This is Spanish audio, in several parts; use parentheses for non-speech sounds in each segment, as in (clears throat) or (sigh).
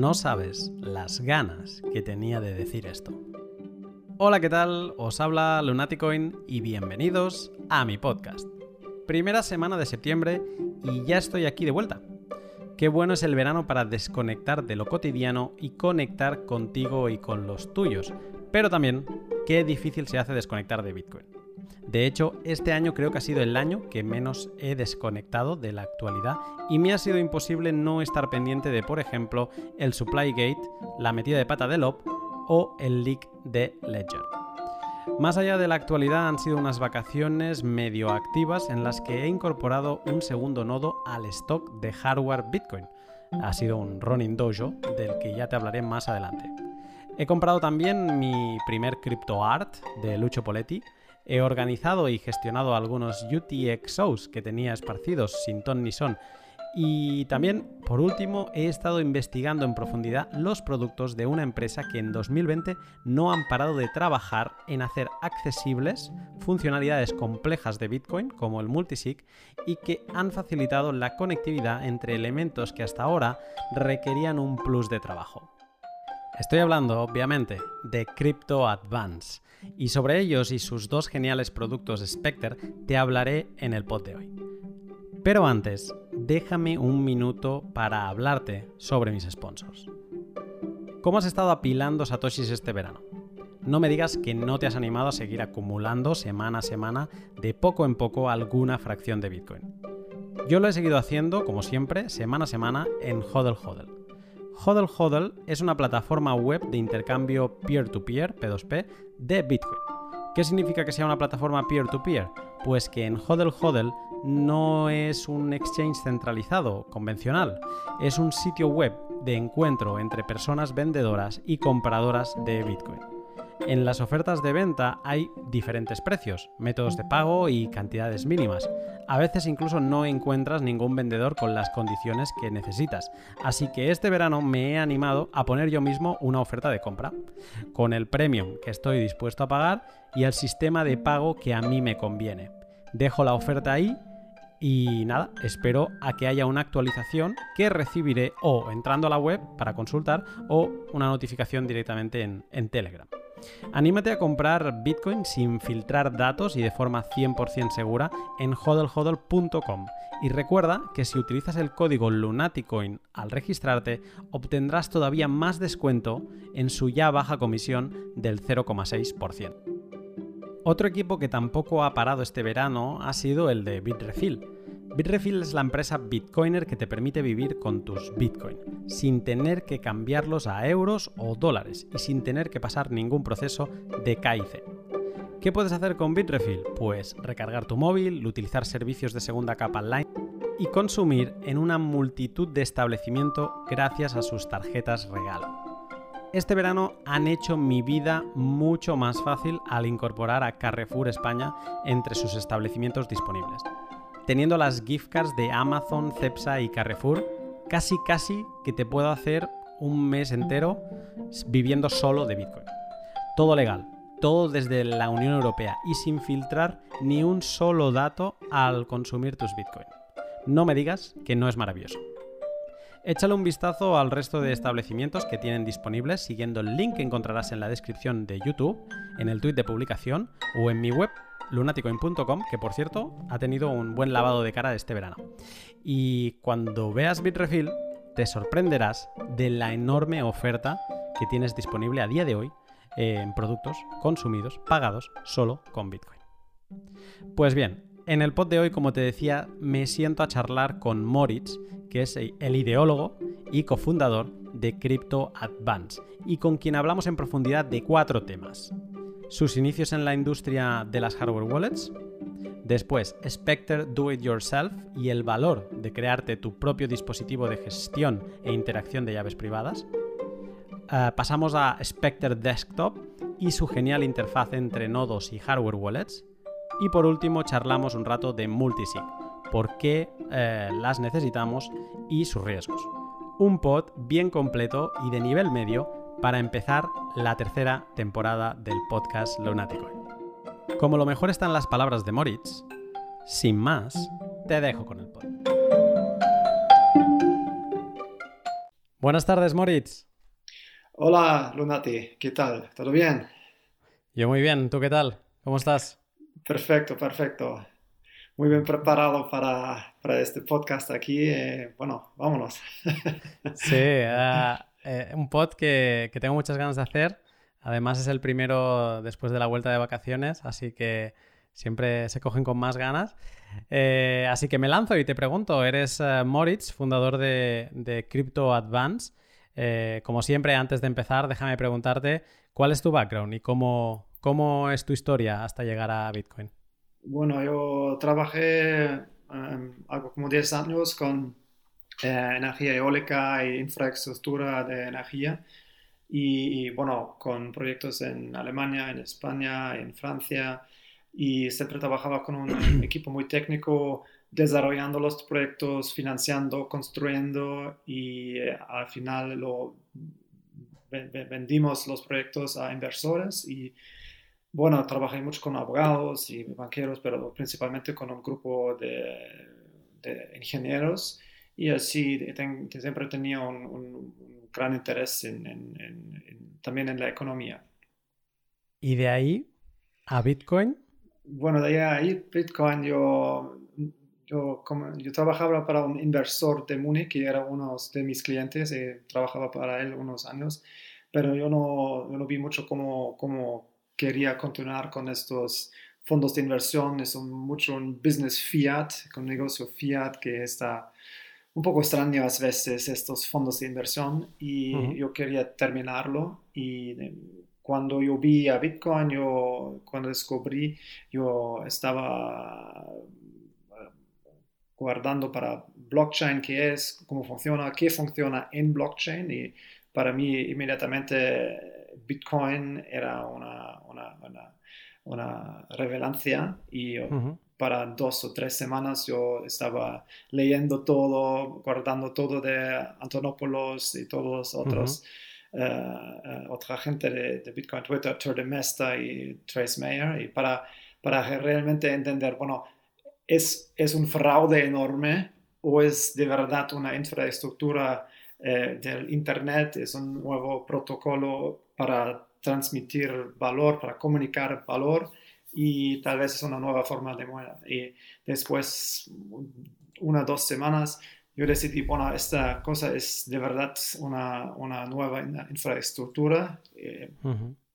No sabes las ganas que tenía de decir esto. Hola, ¿qué tal? Os habla Lunaticoin y bienvenidos a mi podcast. Primera semana de septiembre y ya estoy aquí de vuelta. Qué bueno es el verano para desconectar de lo cotidiano y conectar contigo y con los tuyos. Pero también, qué difícil se hace desconectar de Bitcoin. De hecho, este año creo que ha sido el año que menos he desconectado de la actualidad y me ha sido imposible no estar pendiente de, por ejemplo, el Supply Gate, la metida de pata de Lop o el leak de Ledger. Más allá de la actualidad han sido unas vacaciones medio activas en las que he incorporado un segundo nodo al stock de hardware Bitcoin. Ha sido un running dojo del que ya te hablaré más adelante. He comprado también mi primer crypto art de Lucho Poletti, He organizado y gestionado algunos UTXOs que tenía esparcidos sin ton ni son. Y también, por último, he estado investigando en profundidad los productos de una empresa que en 2020 no han parado de trabajar en hacer accesibles funcionalidades complejas de Bitcoin, como el multisig, y que han facilitado la conectividad entre elementos que hasta ahora requerían un plus de trabajo. Estoy hablando, obviamente, de Crypto Advance, y sobre ellos y sus dos geniales productos Spectre te hablaré en el pod de hoy. Pero antes, déjame un minuto para hablarte sobre mis sponsors. ¿Cómo has estado apilando satoshis este verano? No me digas que no te has animado a seguir acumulando semana a semana, de poco en poco, alguna fracción de Bitcoin. Yo lo he seguido haciendo, como siempre, semana a semana en Hodl Hodl Hodl Hodl es una plataforma web de intercambio peer-to-peer, P2P, de Bitcoin. ¿Qué significa que sea una plataforma peer-to-peer? Pues que en Hodl Hodl no es un exchange centralizado, convencional, es un sitio web de encuentro entre personas vendedoras y compradoras de Bitcoin. En las ofertas de venta hay diferentes precios, métodos de pago y cantidades mínimas. A veces incluso no encuentras ningún vendedor con las condiciones que necesitas. Así que este verano me he animado a poner yo mismo una oferta de compra, con el premium que estoy dispuesto a pagar y el sistema de pago que a mí me conviene. Dejo la oferta ahí y nada, espero a que haya una actualización que recibiré o entrando a la web para consultar o una notificación directamente en, en Telegram. Anímate a comprar Bitcoin sin filtrar datos y de forma 100% segura en hodlhodl.com. Y recuerda que si utilizas el código Lunaticoin al registrarte, obtendrás todavía más descuento en su ya baja comisión del 0,6%. Otro equipo que tampoco ha parado este verano ha sido el de Bitrefill Bitrefill es la empresa Bitcoiner que te permite vivir con tus Bitcoin, sin tener que cambiarlos a euros o dólares y sin tener que pasar ningún proceso de KIC. ¿Qué puedes hacer con Bitrefill? Pues recargar tu móvil, utilizar servicios de segunda capa online y consumir en una multitud de establecimientos gracias a sus tarjetas regalo. Este verano han hecho mi vida mucho más fácil al incorporar a Carrefour España entre sus establecimientos disponibles teniendo las gift cards de Amazon, Cepsa y Carrefour, casi casi que te puedo hacer un mes entero viviendo solo de Bitcoin. Todo legal, todo desde la Unión Europea y sin filtrar ni un solo dato al consumir tus Bitcoin. No me digas que no es maravilloso. Échale un vistazo al resto de establecimientos que tienen disponibles siguiendo el link que encontrarás en la descripción de YouTube, en el tweet de publicación o en mi web lunaticoin.com, que por cierto ha tenido un buen lavado de cara este verano. Y cuando veas Bitrefill, te sorprenderás de la enorme oferta que tienes disponible a día de hoy en productos consumidos, pagados solo con Bitcoin. Pues bien, en el pod de hoy, como te decía, me siento a charlar con Moritz, que es el ideólogo y cofundador de Crypto Advance, y con quien hablamos en profundidad de cuatro temas sus inicios en la industria de las hardware wallets, después Spectre Do It Yourself y el valor de crearte tu propio dispositivo de gestión e interacción de llaves privadas, eh, pasamos a Spectre Desktop y su genial interfaz entre nodos y hardware wallets, y por último charlamos un rato de multisig, por qué eh, las necesitamos y sus riesgos. Un pod bien completo y de nivel medio para empezar la tercera temporada del podcast Lunático. Como lo mejor están las palabras de Moritz, sin más, te dejo con el podcast. Buenas tardes, Moritz. Hola, Lunati, ¿qué tal? ¿Todo bien? Yo muy bien, ¿tú qué tal? ¿Cómo estás? Perfecto, perfecto. Muy bien preparado para, este podcast aquí. Eh, bueno, vámonos. (laughs) sí, uh, un pod que, tengo muchas ganas de hacer. Además es el primero después de la vuelta de vacaciones, así que siempre se cogen con más ganas. Eh, así que me lanzo y te pregunto, eres Moritz, fundador de, de Crypto Advance. Como siempre, antes de empezar, déjame preguntarte cuál es tu background y cómo, cómo es tu historia hasta llegar a Bitcoin. Bueno, yo trabajé em, algo como 10 años con eh, energía eólica e infraestructura de energía. Y, bueno, con proyectos en Alemania, en España, en Francia, y siempre trabajaba con un (clears throat) equipo muy técnico desarrollando los proyectos, financiando, construyendo y eh, al final lo vendimos los proyectos a inversores y bueno, trabajé mucho con abogados y banqueros, pero principalmente con un grupo de, ingenieros y así siempre tenía un, gran interés también en la economía. ¿Y de ahí a Bitcoin? Bueno, de ahí Bitcoin yo yo, como, yo trabajaba para un inversor de Múnich, que era uno de mis clientes, y trabajaba para él unos años, pero yo no, no vi mucho cómo, cómo quería continuar con estos fondos de inversión, es mucho un business fiat, con negocio fiat que está un poco extraño a veces estos fondos de inversión y yo quería terminarlo y eh, cuando yo vi a Bitcoin, yo cuando descubrí, yo estaba guardando para blockchain, qué es, cómo funciona, qué funciona en blockchain. Y para mí inmediatamente Bitcoin era una, una, una, revelancia y para dos o tres semanas yo estaba leyendo todo, guardando todo de Antonopoulos y todos los otros. Eh, eh, otra gente de, Bitcoin Twitter, Turde Mesta y Trace Mayer, y para, para realmente entender, bueno, ¿es, un fraude enorme o es de verdad una infraestructura eh, del Internet? ¿Es un nuevo protocolo para transmitir valor, para comunicar valor? Y tal vez es una nueva forma de moneda. Y después, una o dos semanas, yo decidí, bueno, esta cosa es de verdad una, nueva infraestructura. Eh,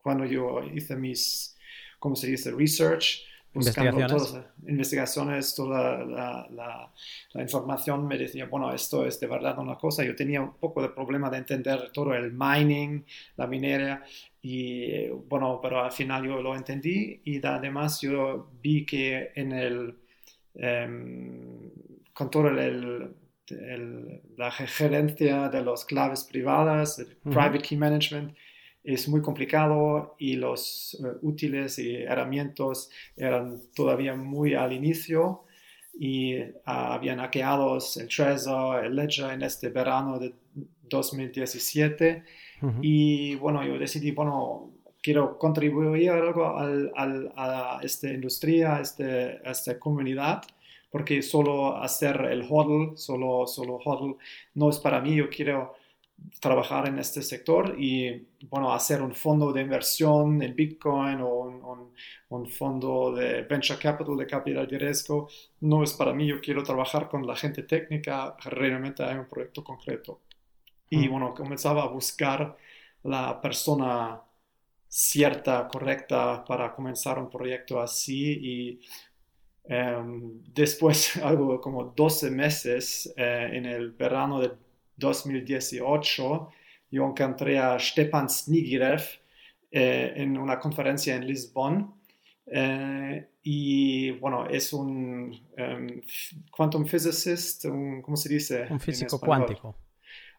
cuando yo hice mis, ¿cómo se dice?, research, investigaciones. Todas, investigaciones, toda la, información me decía, bueno, esto es de verdad una cosa. Yo tenía un poco de problema de entender todo el mining, la minera, y bueno, pero al final yo lo entendí y además yo vi que en el, em, con todo el, la gerencia de las claves privadas, el private key management, es muy complicado y los eh, útiles y herramientas eran todavía muy al inicio y ah, habían hackeados el Trezor, el Ledger en este verano de 2017 y bueno, yo decidí, bueno, quiero contribuir algo al, al, a esta industria, a, este, a esta comunidad porque solo hacer el hodl, solo, solo hodl no es para mí, yo quiero trabajar en este sector y, bueno, hacer un fondo de inversión en Bitcoin o un, un, fondo de venture capital, de capital de riesgo, no es para mí. Yo quiero trabajar con la gente técnica, realmente hay un proyecto concreto. Y, mm. bueno, comenzaba a buscar la persona cierta, correcta para comenzar un proyecto así y em, después, (laughs) algo como 12 meses eh, en el verano del 2018 yo encontré a Stepan Snigirev eh, en una conferencia en Lisbon. Eh, y bueno, es un em, quantum physicist, un, ¿cómo se dice? Un físico cuántico.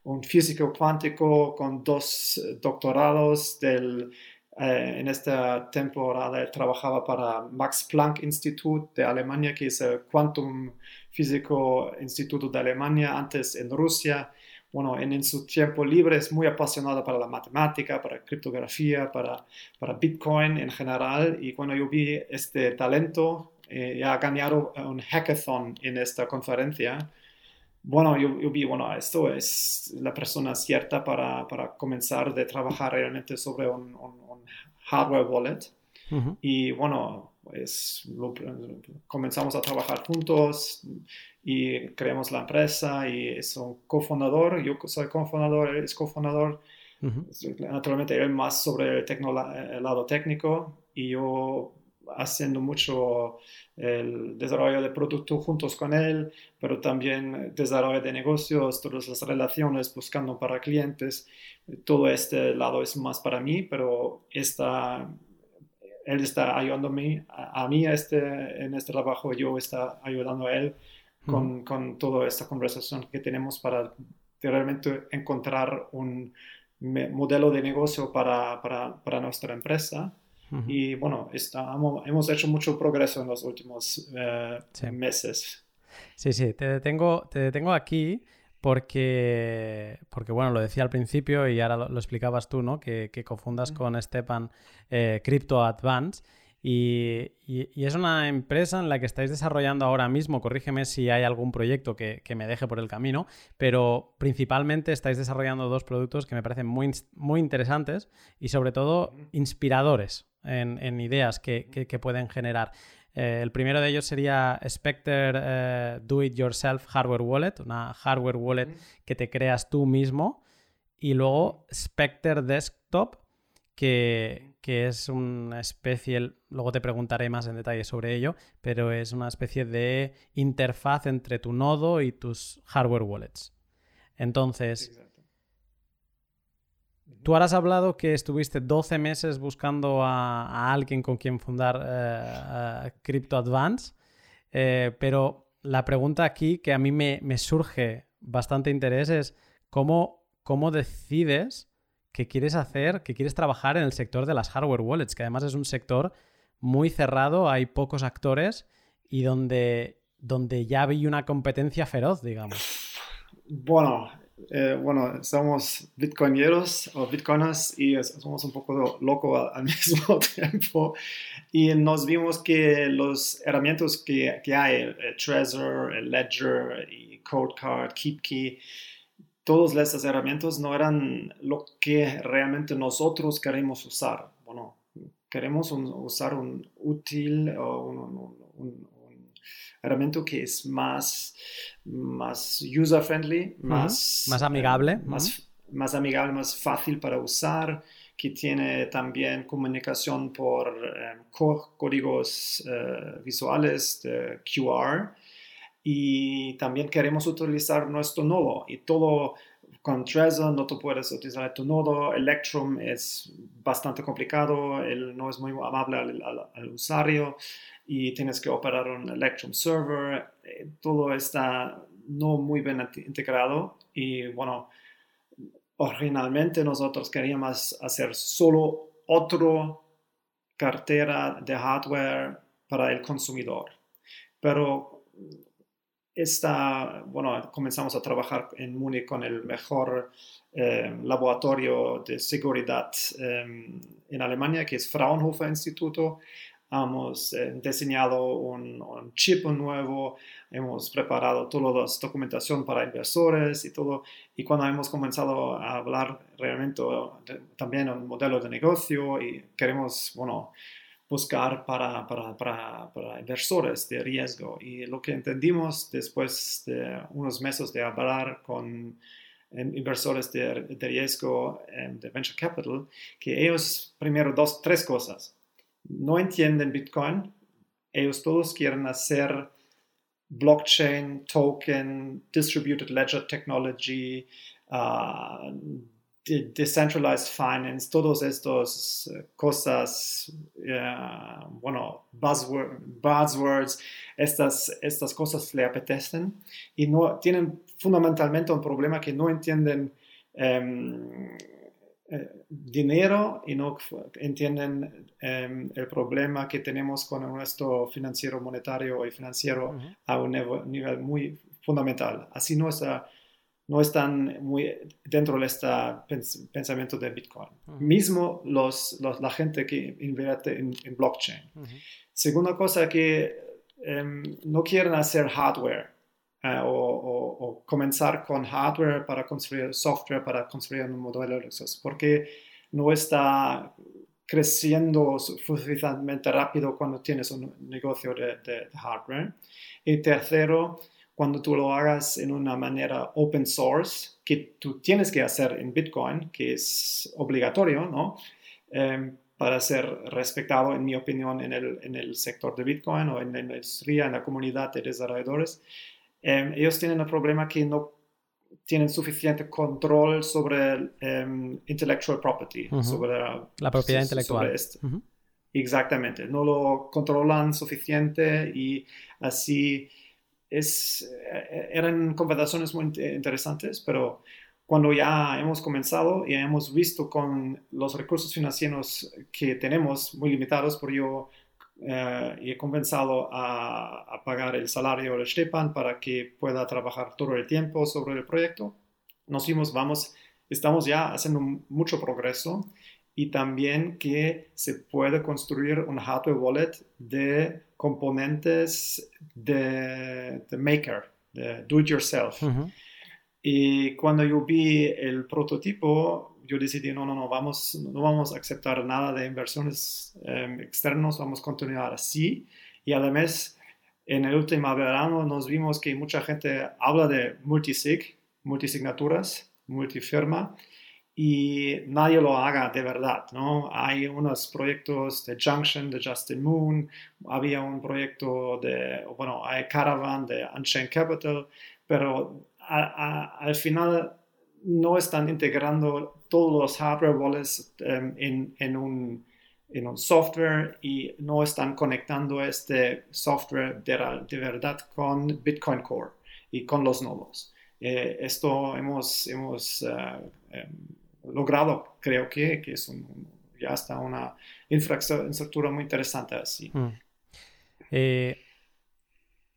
Un físico cuántico con dos doctorados del, eh, en esta temporada él trabajaba para Max Planck Institute de Alemania, que es el Quantum Físico Instituto de Alemania, antes en Rusia bueno, en, su tiempo libre es muy apasionada para la matemática, para criptografía, para, para Bitcoin en general. Y cuando yo vi este talento, eh, ya ha ganado un hackathon en esta conferencia, bueno, yo, vi, bueno, esto es la persona cierta para, para comenzar de trabajar realmente sobre un, un, hardware wallet. Y bueno, pues comenzamos a trabajar juntos y creamos la empresa y es un cofundador, yo soy cofundador, él es cofundador. Naturalmente él más sobre el, el lado técnico y yo haciendo mucho el desarrollo de producto juntos con él, pero también desarrollo de negocios, todas las relaciones buscando para clientes. Todo este lado es más para mí, pero está, él está ayudándome a, a mí este, en este trabajo, yo está ayudando a él con, con toda esta conversación que tenemos para realmente encontrar un modelo de negocio para, para, para nuestra empresa. Y bueno, hemos hecho mucho progreso en los últimos eh, meses. Sí, sí, te detengo, te detengo aquí porque, porque, bueno, lo decía al principio y ahora lo, explicabas tú, ¿no? Que, que cofundas con Stepan eh, Crypto Advance. Y, es una empresa en la que estáis desarrollando ahora mismo, corrígeme si hay algún proyecto que, me deje por el camino, pero principalmente estáis desarrollando dos productos que me parecen muy, muy interesantes y sobre todo inspiradores en, ideas que, pueden generar. Eh, el primero de ellos sería Spectre eh, Do It Yourself Hardware Wallet, una hardware wallet que te creas tú mismo. Y luego Spectre Desktop, que, es una especie, luego te preguntaré más en detalle sobre ello, pero es una especie de interfaz entre tu nodo y tus hardware wallets. Entonces, tú ahora has hablado que estuviste 12 meses buscando a, alguien con quien fundar eh, Crypto Advance, eh, pero la pregunta aquí que a mí me, surge bastante interés es cómo, cómo decides que quieres hacer, que quieres trabajar en el sector de las hardware wallets, que además es un sector muy cerrado, hay pocos actores y donde, donde ya hay una competencia feroz, digamos. Bueno, eh, bueno, somos bitcoineros o bitcoiners y somos un poco locos al (laughs) mismo tiempo. Y nos vimos que los herramientas que, que hay, el, Trezor, el Ledger y CodeCard, KeepKey, todas estas herramientas no eran lo que realmente nosotros queremos usar. Bueno, queremos usar un útil o un, herramienta que es más, más user-friendly, más, más amigable. Más, más amigable, más fácil para usar, que tiene también comunicación por eh, códigos eh, visuales de QR y también queremos utilizar nuestro nodo y todo con Trezor no tú puedes utilizar tu nodo, Electrum es bastante complicado, él no es muy amable al, usuario y tienes que operar un Electrum server, eh, todo está no muy bien integrado y bueno, originalmente nosotros queríamos hacer solo otra cartera de hardware para el consumidor, pero esta, bueno, comenzamos a trabajar en Múnich con el mejor eh, laboratorio de seguridad em, en Alemania, que es Fraunhofer Instituto. Hemos eh, diseñado un, chip nuevo, hemos preparado toda la documentación para inversores y todo. Y cuando hemos comenzado a hablar realmente también un modelo de negocio y queremos, bueno, buscar para, para, para, para, inversores de riesgo. Y lo que entendimos después de unos meses de hablar con inversores de, de riesgo em, de venture capital, que ellos, primero, dos, tres cosas. No entienden Bitcoin, ellos todos quieren hacer blockchain, token, distributed ledger technology, uh, decentralized finance, todas estas eh, cosas, bueno, buzzwords, estas, estas cosas le apetecen y no tienen fundamentalmente un problema que no entienden em, eh, dinero y no entienden em, el problema que tenemos con nuestro financiero monetario y financiero a un nivel muy fundamental. Así no está no están muy dentro de este pensamiento de Bitcoin. Mismo los, la gente que invierte en, blockchain. Segunda cosa que em, no quieren hacer hardware. Eh, o, comenzar con hardware para construir software, para construir un modelo de usos, porque no está creciendo suficientemente rápido cuando tienes un negocio de, de, hardware. Y tercero, cuando tú lo hagas en una manera open source, que tú tienes que hacer en Bitcoin, que es obligatorio, ¿no? Em, para ser respetado, en mi opinión, en el, en el, sector de Bitcoin o en la industria, en la comunidad de desarrolladores, em, ellos tienen el problema que no tienen suficiente control sobre um, intellectual property, sobre la propiedad intelectual. Exactamente, no lo controlan suficiente y así es, eh, eran conversaciones muy interesantes, pero cuando ya hemos comenzado y hemos visto con los recursos financieros que tenemos muy limitados, por yo eh, he comenzado a, pagar el salario de Stepan para que pueda trabajar todo el tiempo sobre el proyecto. Nos vimos, vamos, estamos ya haciendo mucho progreso y también que se puede construir un hardware wallet de componentes de, maker, de do it yourself. Y cuando yo vi el prototipo, yo decidí, no, no, no, vamos, no vamos a aceptar nada de inversiones eh, externas, vamos a continuar así. Y además, en el último verano nos vimos que mucha gente habla de multisig, multisignaturas, multifirma, y nadie lo haga de verdad, ¿no? Hay unos proyectos de Junction, de Justin Moon, había un proyecto de, bueno, hay Caravan de Unchained Capital, pero al final no están integrando todos los hardware wallets em, en, un, en, un, software y no están conectando este software de, verdad con Bitcoin Core y con los nodos. Eh, esto hemos, hemos eh, em, logrado, creo que, que es ya está una infraestructura muy interesante así. Mm. Eh,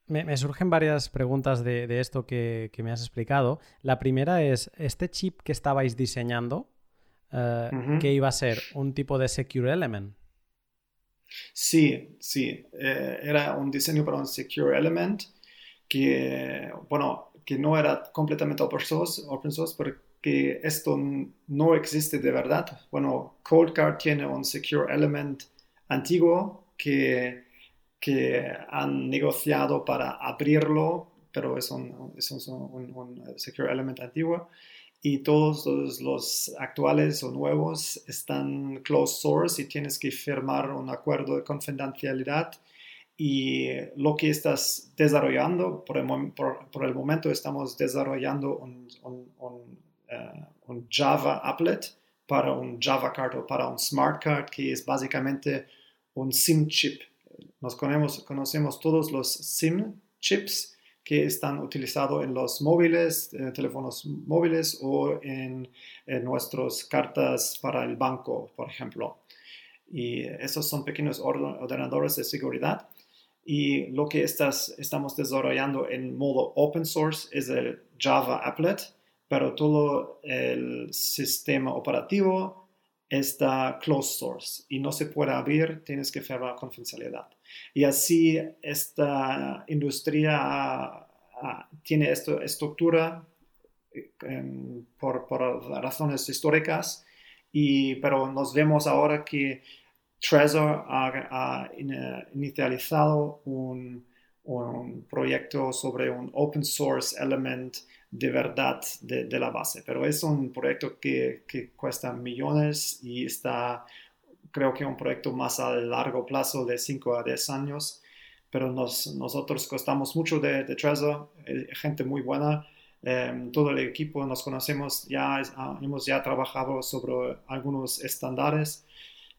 me, surgen varias preguntas de, esto que, me has explicado. La primera es, ¿este chip que estabais diseñando, eh, qué iba a ser? ¿Un tipo de Secure Element? Sí, sí. Eh, era un diseño para un Secure Element que, bueno, que no era completamente open source, open source porque esto no existe de verdad. Bueno, Coldcard tiene un Secure Element antiguo que que han negociado para abrirlo, pero es un, es un, secure element antiguo. Y todos los, actuales o nuevos están closed source y tienes que firmar un acuerdo de confidencialidad. Y lo que estás desarrollando, por el, por, el momento estamos desarrollando un, uh, un, Java applet para un Java card o para un smart card, que es básicamente un SIM chip nos conocemos, conocemos todos los SIM chips que están utilizados en los móviles, eh, teléfonos móviles o en, nuestras cartas para el banco, por ejemplo. Y esos son pequeños ordenadores de seguridad. Y lo que estás, estamos desarrollando en modo open source es el Java Applet, pero todo el sistema operativo está closed source y no se puede abrir, tienes que firmar confidencialidad. Y así esta industria tiene esta estructura em, por, razones históricas, y, pero nos vemos ahora que Trezor ha, inicializado un, un, proyecto sobre un open source element de verdad de, de la base, pero es un proyecto que, que cuesta millones y está creo que un proyecto más a largo plazo de 5 a 10 años, pero nos, nosotros costamos mucho de, de Trezor, eh, gente muy buena, em, todo el equipo nos conocemos, ya ah, hemos ya trabajado sobre algunos estándares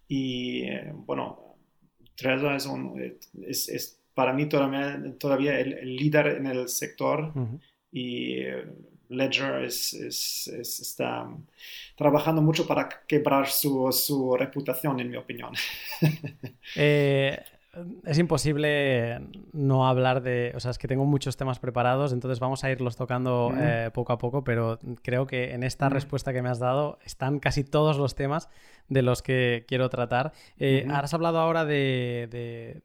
y eh, bueno, Trezor es, un, es, es, para mí todavía, todavía el, líder en el sector y eh, Ledger es, está trabajando mucho para quebrar su, reputación, en mi opinión. (laughs) Eh, es imposible no hablar de, o sea, es que tengo muchos temas preparados, entonces vamos a irlos tocando eh, poco a poco, pero creo que en esta respuesta que me has dado están casi todos los temas de los que quiero tratar. Eh, has hablado ahora de,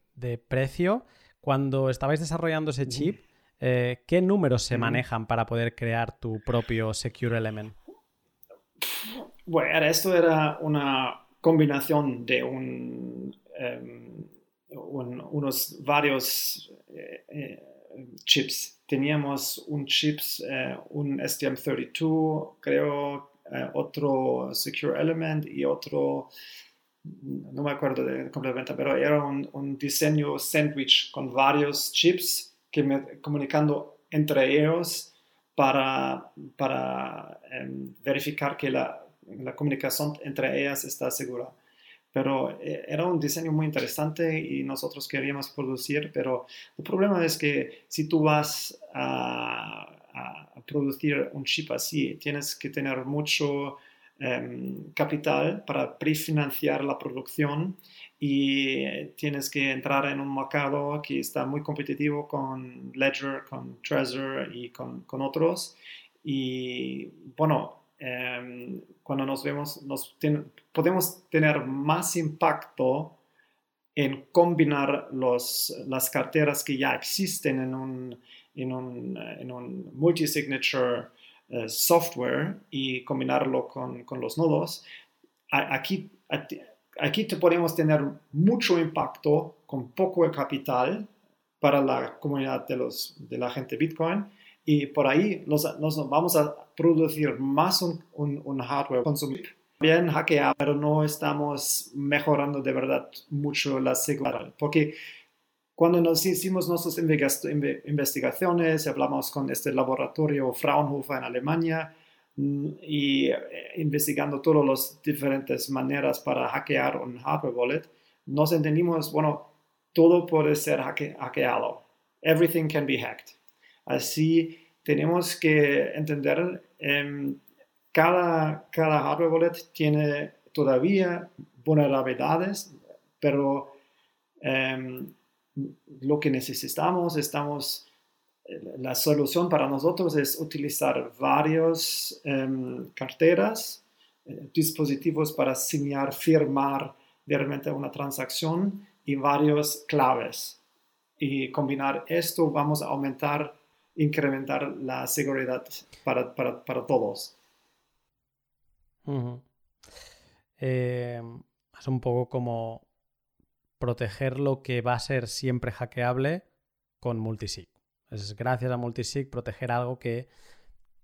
precio. Cuando estabais desarrollando ese chip, Eh, ¿Qué números se manejan para poder crear tu propio Secure Element? Bueno, esto era una combinación de un, em, unos varios eh, eh, chips. Teníamos un chips, un STM32, creo, otro Secure Element y otro no me acuerdo de, completamente, pero era un, diseño sandwich con varios chips me, comunicando entre ellos para, para em, verificar que la, la, comunicación entre ellas está segura. Pero eh, era un diseño muy interesante y nosotros queríamos producir, pero el problema es que si tú vas a, a producir un chip así, tienes que tener mucho Em, capital para prefinanciar la producción y tienes que entrar en un mercado que está muy competitivo con Ledger, con Trezor y con, con otros. Y bueno, em, cuando nos vemos, nos podemos tener más impacto en combinar los, las carteras que ya existen en un, en un, en un multi-signature eh, software y combinarlo con, con los nodos, aquí, aquí te podemos tener mucho impacto con poco capital para la comunidad de, los, de la gente Bitcoin. Y por ahí nos, vamos a producir más un, un, un hardware consumir. Bien hackeado, pero no estamos mejorando de verdad mucho la seguridad, porque cuando nos hicimos nuestras investigaciones, hablamos con este laboratorio Fraunhofer en Alemania y eh, investigando todas las diferentes maneras para hackear un hardware wallet, nos entendimos, bueno, todo puede ser hackeado. Everything can be hacked. Así tenemos que entender, eh, cada, cada hardware wallet tiene todavía vulnerabilidades, pero em, lo que necesitamos, estamos, eh, la solución para nosotros es utilizar varias em, carteras, eh, dispositivos para señalar, firmar realmente una transacción y varios claves. Y combinar esto vamos a aumentar, incrementar la seguridad para, todos. Em, es un poco como proteger lo que va a ser siempre hackeable con multisig. Es gracias a multisig proteger algo que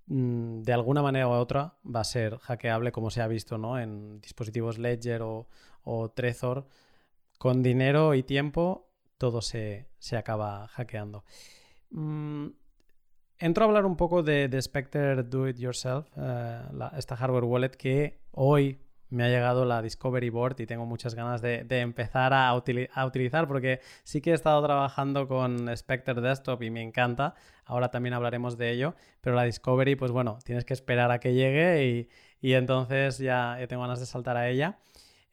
mm, de alguna manera u otra va a ser hackeable, como se ha visto ¿no? en dispositivos Ledger o, Trezor. Con dinero y tiempo todo se, acaba hackeando. Mm, entro a hablar un poco de, Spectre Do It Yourself, eh, esta hardware wallet que hoy me ha llegado la Discovery Board y tengo muchas ganas de, empezar a, utilizar porque sí que he estado trabajando con Spectre Desktop y me encanta. Ahora también hablaremos de ello, pero la Discovery, pues bueno, tienes que esperar a que llegue y, entonces ya, tengo ganas de saltar a ella.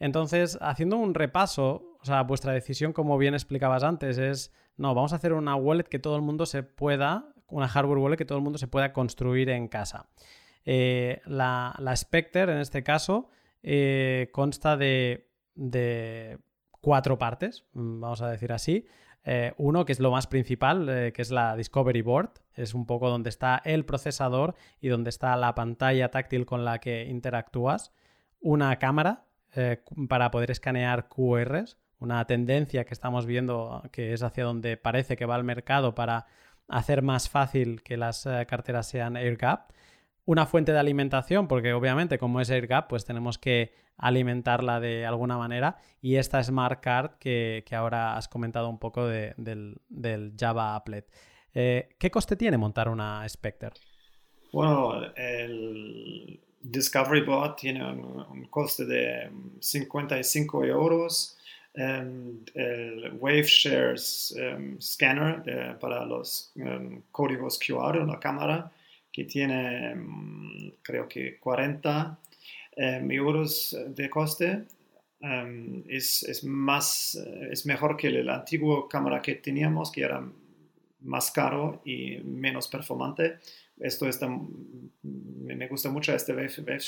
Entonces, haciendo un repaso, o sea, vuestra decisión, como bien explicabas antes, es, no, vamos a hacer una wallet que todo el mundo se pueda, una hardware wallet que todo el mundo se pueda construir en casa. Eh, la, la Spectre, en este caso, eh, consta de, cuatro partes, mm, vamos a decir así. Eh, uno, que es lo más principal, eh, que es la Discovery Board, es un poco donde está el procesador y donde está la pantalla táctil con la que interactúas. Una cámara para poder escanear QRs, una tendencia que estamos viendo que es hacia donde parece que va el mercado para hacer más fácil que las carteras sean AirGap una fuente de alimentación, porque obviamente como es AirGap, pues tenemos que alimentarla de alguna manera. Y esta Smart Card que, ahora has comentado un poco del, Java Applet. Eh, ¿Qué coste tiene montar una Spectre? Bueno, el Discovery Bot tiene un, coste de 55 euros. Em, el Wave Shares em, Scanner para los em, códigos QR, una cámara, que tiene mm, creo que 40 em, euros de coste. Em, es, es, más, es mejor que el antiguo cámara que teníamos, que era más caro y menos performante. Esto está, me gusta mucho este Wave,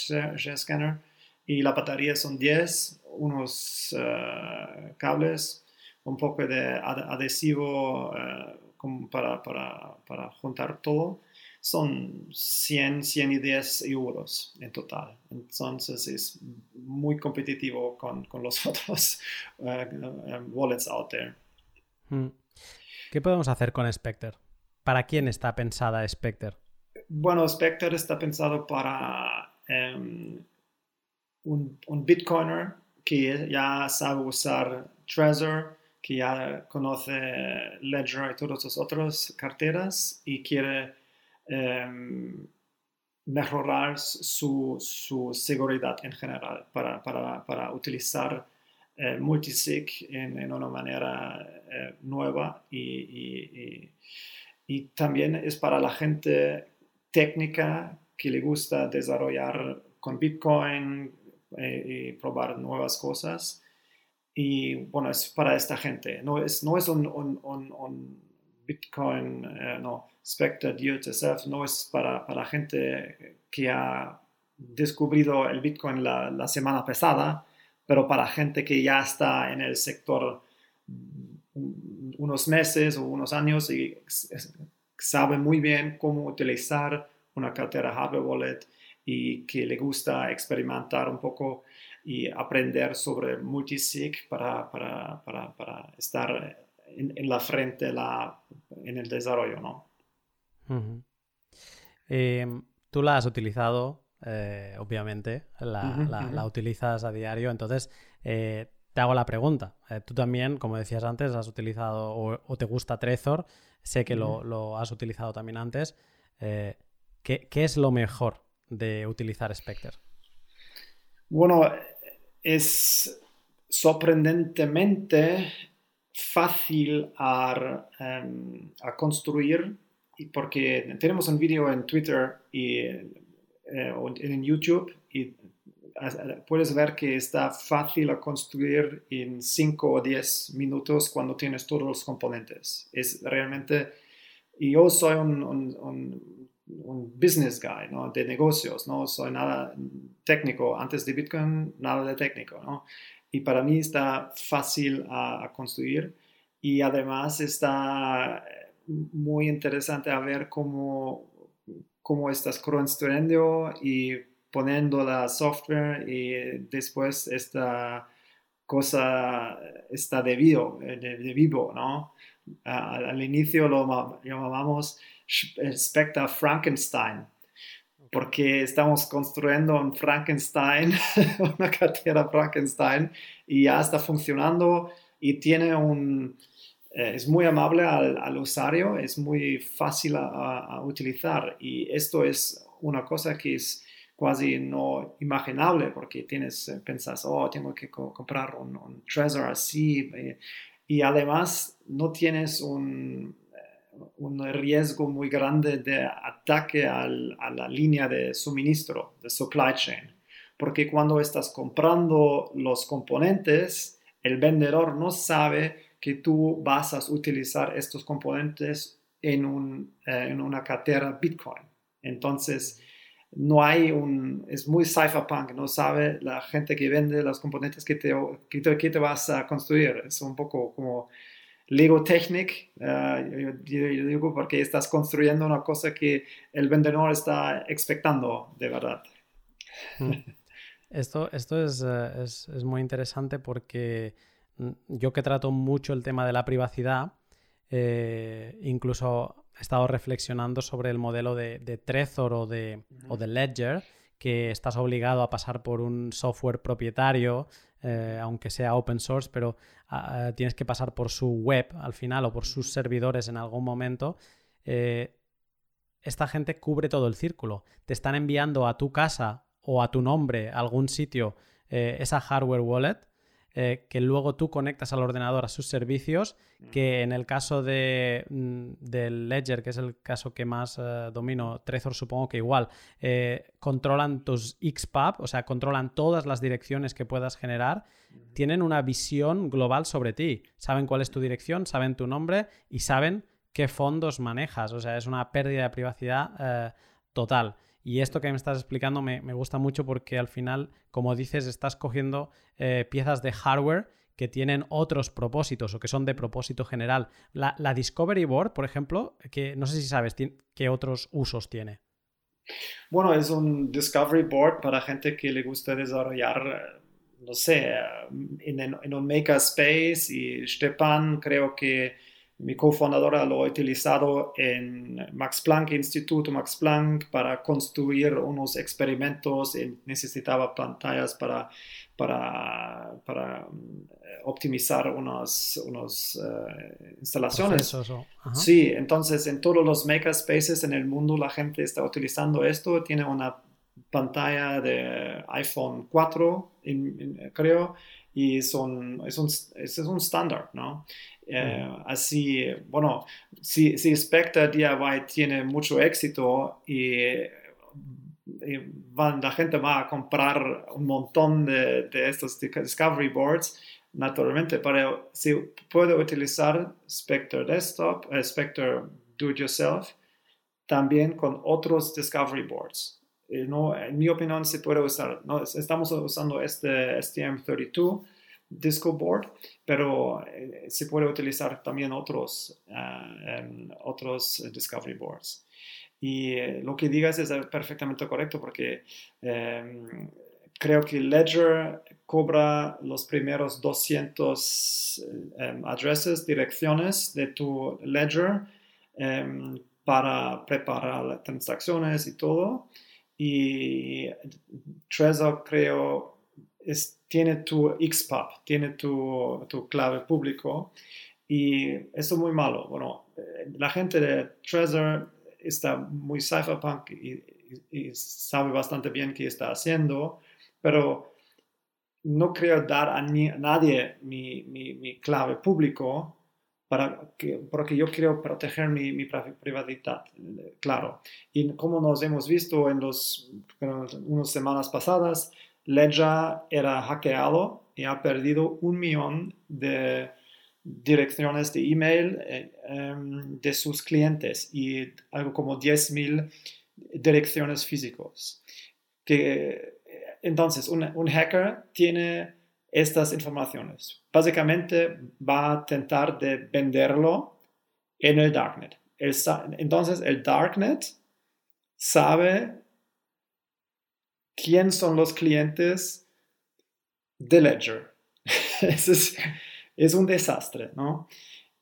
Scanner. Y la batería son 10, unos eh, cables, un poco de adhesivo eh, para, para, para juntar todo son 100, 110 euros en total. Entonces es muy competitivo con, con los (laughs) otros uh, wallets out there. Mm. ¿Qué podemos hacer con Spectre? ¿Para quién está pensada Spectre? Bueno, Spectre está pensado para um, un, un Bitcoiner que ya sabe usar Trezor, que ya conoce Ledger y todas las otras carteras y quiere Em, mejorar su, su, seguridad en general para, para, para utilizar eh, multisig en, una manera eh, nueva y, y, también es para la gente técnica que le gusta desarrollar con Bitcoin eh, y probar nuevas cosas. Y bueno, es para esta gente, no es, no es un Bitcoin, no, Spectre Do no es para, para gente que ha descubrido el Bitcoin la, la, semana pasada, pero para gente que ya está en el sector unos meses o unos años y sabe muy bien cómo utilizar una cartera hardware wallet y que le gusta experimentar un poco y aprender sobre multisig para, para, para, para estar en, en, la frente la, en el desarrollo, ¿no? Em, tú la has utilizado, eh, obviamente, la, utilizas a diario, entonces eh, te hago la pregunta. Eh, tú también, como decías antes, has utilizado o, te gusta Trezor, sé que lo, has utilizado también antes. ¿qué, es lo mejor de utilizar Spectre? Bueno, es sorprendentemente fácil a, em, a construir porque tenemos un vídeo en Twitter y eh, en YouTube y puedes ver que está fácil a construir en 5 o 10 minutos cuando tienes todos los componentes. Es realmente, yo soy un, un, un, business guy, ¿no? De negocios, no soy nada técnico. Antes de Bitcoin, nada de técnico, ¿no? Y para mí está fácil a, construir y además está muy interesante ver cómo, cómo estás construyendo y poniendo la software y después esta cosa está de vivo, de, vivo ¿no? al inicio lo llamábamos Spectre Frankenstein, porque estamos construyendo un Frankenstein, (laughs) una cartera Frankenstein, y ya está funcionando y tiene un, eh, es muy amable al, usuario, es muy fácil a, utilizar y esto es una cosa que es casi no imaginable porque tienes, eh, pensas, oh, tengo que comprar un, un Trezor así eh, y además no tienes un, un riesgo muy grande de ataque a la línea de suministro, de supply chain, porque cuando estás comprando los componentes, el vendedor no sabe que tú vas a utilizar estos componentes en, un, eh, en una cartera Bitcoin. Entonces, no hay un, es muy cypherpunk, no sabe la gente que vende los componentes que te, que te, vas a construir. Es un poco como Lego Technic, uh, yo, digo porque estás construyendo una cosa que el vendedor está expectando de verdad. Mm. Esto, esto es, eh, es, es muy interesante porque Mm, yo que trato mucho el tema de la privacidad, eh, incluso he estado reflexionando sobre el modelo de, Trezor o de, Ledger, que estás obligado a pasar por un software propietario, eh, aunque sea open source, pero ah, ah, tienes que pasar por su web al final o por sus servidores en algún momento. Eh, esta gente cubre todo el círculo. Te están enviando a tu casa o a tu nombre a algún sitio esa hardware wallet eh, que luego tú conectas al ordenador a sus servicios, que en el caso de, mm, del Ledger, que es el caso que más eh, domino, Trezor supongo que igual, eh, controlan tus XPub, o sea, controlan todas las direcciones que puedas generar, tienen una visión global sobre ti, saben cuál es tu dirección, saben tu nombre y saben qué fondos manejas, o sea, es una pérdida de privacidad total. Y esto que me estás explicando me, gusta mucho porque al final, como dices, estás cogiendo eh, piezas de hardware que tienen otros propósitos o que son de propósito general. La, Discovery Board, por ejemplo, que no sé si sabes qué otros usos tiene. Bueno, es un Discovery Board para gente que le gusta desarrollar, no sé, en, en un makerspace y Stepan creo que mi cofundadora lo ha utilizado en Max Planck Instituto Max Planck para construir unos experimentos y necesitaba pantallas para, para, para eh, optimizar unas unos, eh, instalaciones. sí, entonces en todos los makerspaces en el mundo la gente está utilizando esto. Tiene una pantalla de iPhone 4, creo, y son, es un, es un estándar, ¿no? Eh, así, bueno, si, si Spectre DIY tiene mucho éxito y, la gente va a comprar un montón de, de, estos Discovery Boards, naturalmente, pero si puede utilizar Spectre Desktop, eh, Spectre Do It Yourself, también con otros Discovery Boards. No, en mi opinión, se puede usar. ¿no? Estamos usando este STM32 Disco Board, pero eh, se puede utilizar también otros, um, otros Discovery Boards. Y eh, lo que digas es perfectamente correcto porque um, creo que Ledger cobra los primeros 200 um, addresses, direcciones de tu Ledger para preparar transacciones y todo. Y Trezor creo tiene tu XPub, tiene tu, tu, clave público y eso es muy malo. Bueno, eh, la gente de Trezor está muy cypherpunk y, sabe bastante bien qué está haciendo, pero no creo dar a, nadie mi, mi, mi, clave público para que, porque yo quiero proteger mi, mi, privacidad, claro. Y como nos hemos visto en los, unas semanas pasadas, Ledger era hackeado y ha perdido un millón de direcciones de email eh, em, de sus clientes y algo como 10.000 direcciones físicas. Que, entonces, un, hacker tiene estas informaciones. Básicamente va a intentar de venderlo en el darknet. entonces, el darknet sabe quién son los clientes de Ledger. (laughs) es, es, un desastre, ¿no?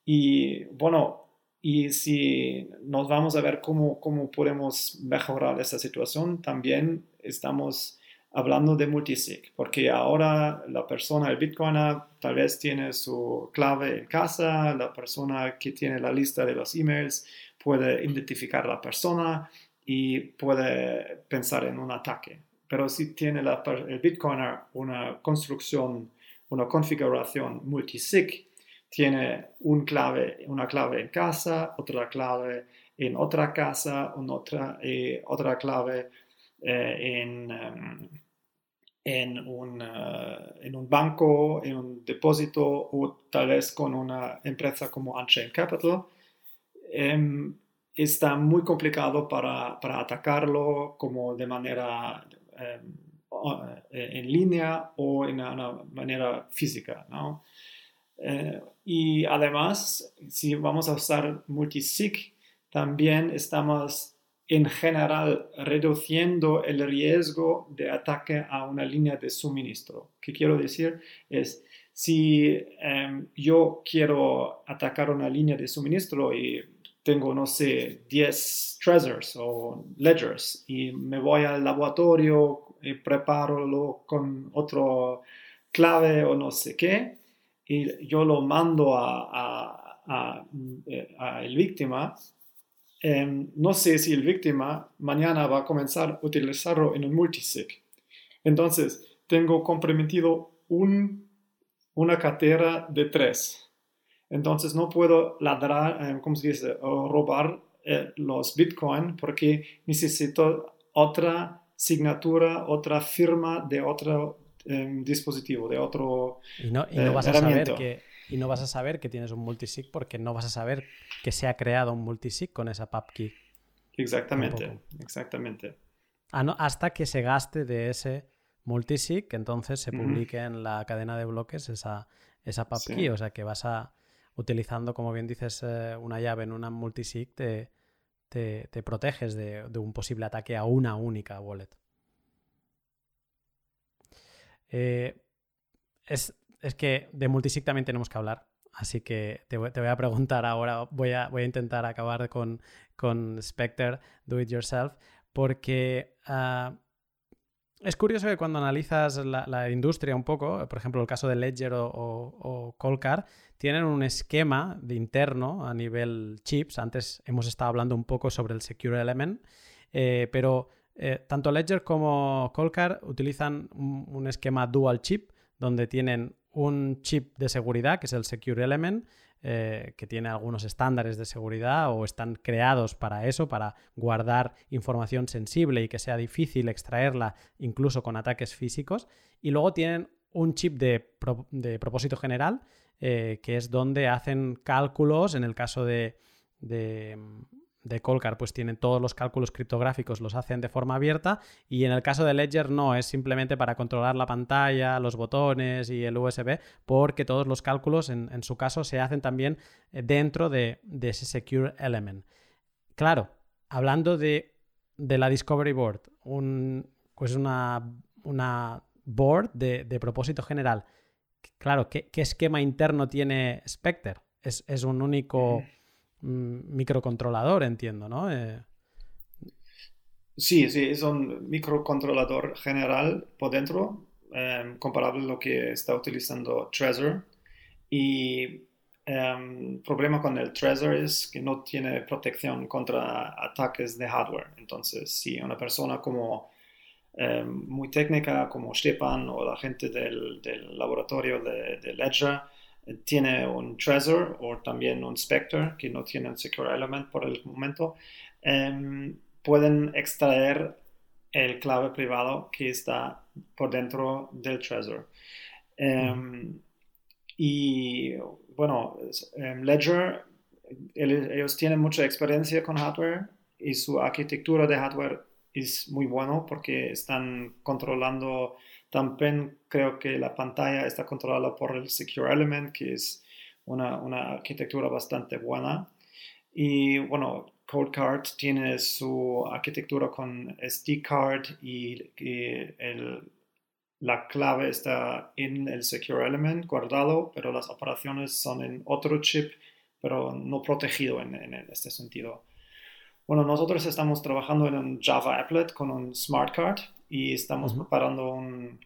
Y bueno, y si nos vamos a ver cómo, cómo podemos mejorar esta situación, también estamos hablando de multisig, porque ahora la persona, el Bitcoiner, tal vez tiene su clave en casa, la persona que tiene la lista de los emails puede identificar a la persona y puede pensar en un ataque pero si tiene el Bitcoiner una construcción, una configuración multisig, tiene un clave, una clave en casa, otra clave en otra casa, otra, eh, otra clave eh, en, em, en, un, eh, en, un, banco, en un depósito o tal vez con una empresa como Unchained Capital. Em, está muy complicado para, para, atacarlo como de manera en línea o en una manera física. ¿no? Eh, y además, si vamos a usar multisig, también estamos en general reduciendo el riesgo de ataque a una línea de suministro. ¿Qué quiero decir? Es si em, yo quiero atacar una línea de suministro y tengo, no sé, 10 treasures o ledgers y me voy al laboratorio y preparo con otro clave o no sé qué y yo lo mando a, a, el víctima, em, no sé si el víctima mañana va a comenzar a utilizarlo en un multisig. Entonces, tengo comprometido un, una cartera de tres entonces no puedo ladrar, eh, ¿cómo se dice? O robar eh, los Bitcoin porque necesito otra signatura, otra firma de otro em, dispositivo, de otro y no, y no vas a saber que y no vas a saber que tienes un multisig porque no vas a saber que se ha creado un multisig con esa PubKey. Exactamente, exactamente. Ah, no, hasta que se gaste de ese multisig, entonces se publique en la cadena de bloques esa, esa PubKey, o sea que vas a, utilizando, como bien dices, eh, una llave en una multisig, te, te, proteges de, un posible ataque a una única wallet. Eh, es, que de multisig también tenemos que hablar. Así que te voy, a preguntar ahora, voy a, voy a intentar acabar con, con Spectre Do It Yourself, porque ah, es curioso que cuando analizas la, industria un poco, por ejemplo el caso de Ledger o, o, Colcar, tienen un esquema de interno a nivel chips. Antes hemos estado hablando un poco sobre el Secure Element, eh, pero eh, tanto Ledger como Colcar utilizan un, esquema dual chip, donde tienen un chip de seguridad, que es el Secure Element, eh, que tiene algunos estándares de seguridad o están creados para eso, para guardar información sensible y que sea difícil extraerla incluso con ataques físicos. Y luego tienen un chip de, propósito general, eh, que es donde hacen cálculos, en el caso de de Colcar pues tienen todos los cálculos criptográficos, los hacen de forma abierta y en el caso de Ledger no, es simplemente para controlar la pantalla, los botones y el USB, porque todos los cálculos en, su caso se hacen también eh, dentro de, ese Secure Element. Claro, hablando de, la Discovery Board, un, pues una, una board de, propósito general. Claro, ¿qué, esquema interno tiene Spectre? Es, es un único microcontrolador, entiendo, ¿no? Eh, sí, sí, es un microcontrolador general por dentro, em, comparable a lo que está utilizando Trezor. Y el em, problema con el Trezor es que no tiene protección contra ataques de hardware. Entonces, si una persona como em, muy técnica, como Stepan o la gente del, laboratorio de, de Ledger, tiene un Trezor o también un Spectre que no tiene un Secure Element por el momento, em, pueden extraer el clave privado que está por dentro del Trezor. Em, y bueno, em, Ledger, ellos tienen mucha experiencia con hardware y su arquitectura de hardware es muy bueno porque están controlando también creo que la pantalla está controlada por el Secure Element, que es una, una arquitectura bastante buena. Y bueno, CodeCard tiene su arquitectura con SD card y, el, la clave está en el Secure Element guardado, pero las operaciones son en otro chip, pero no protegido en, en este sentido. Bueno, nosotros estamos trabajando en un Java Applet con un Smart Card y estamos preparando un,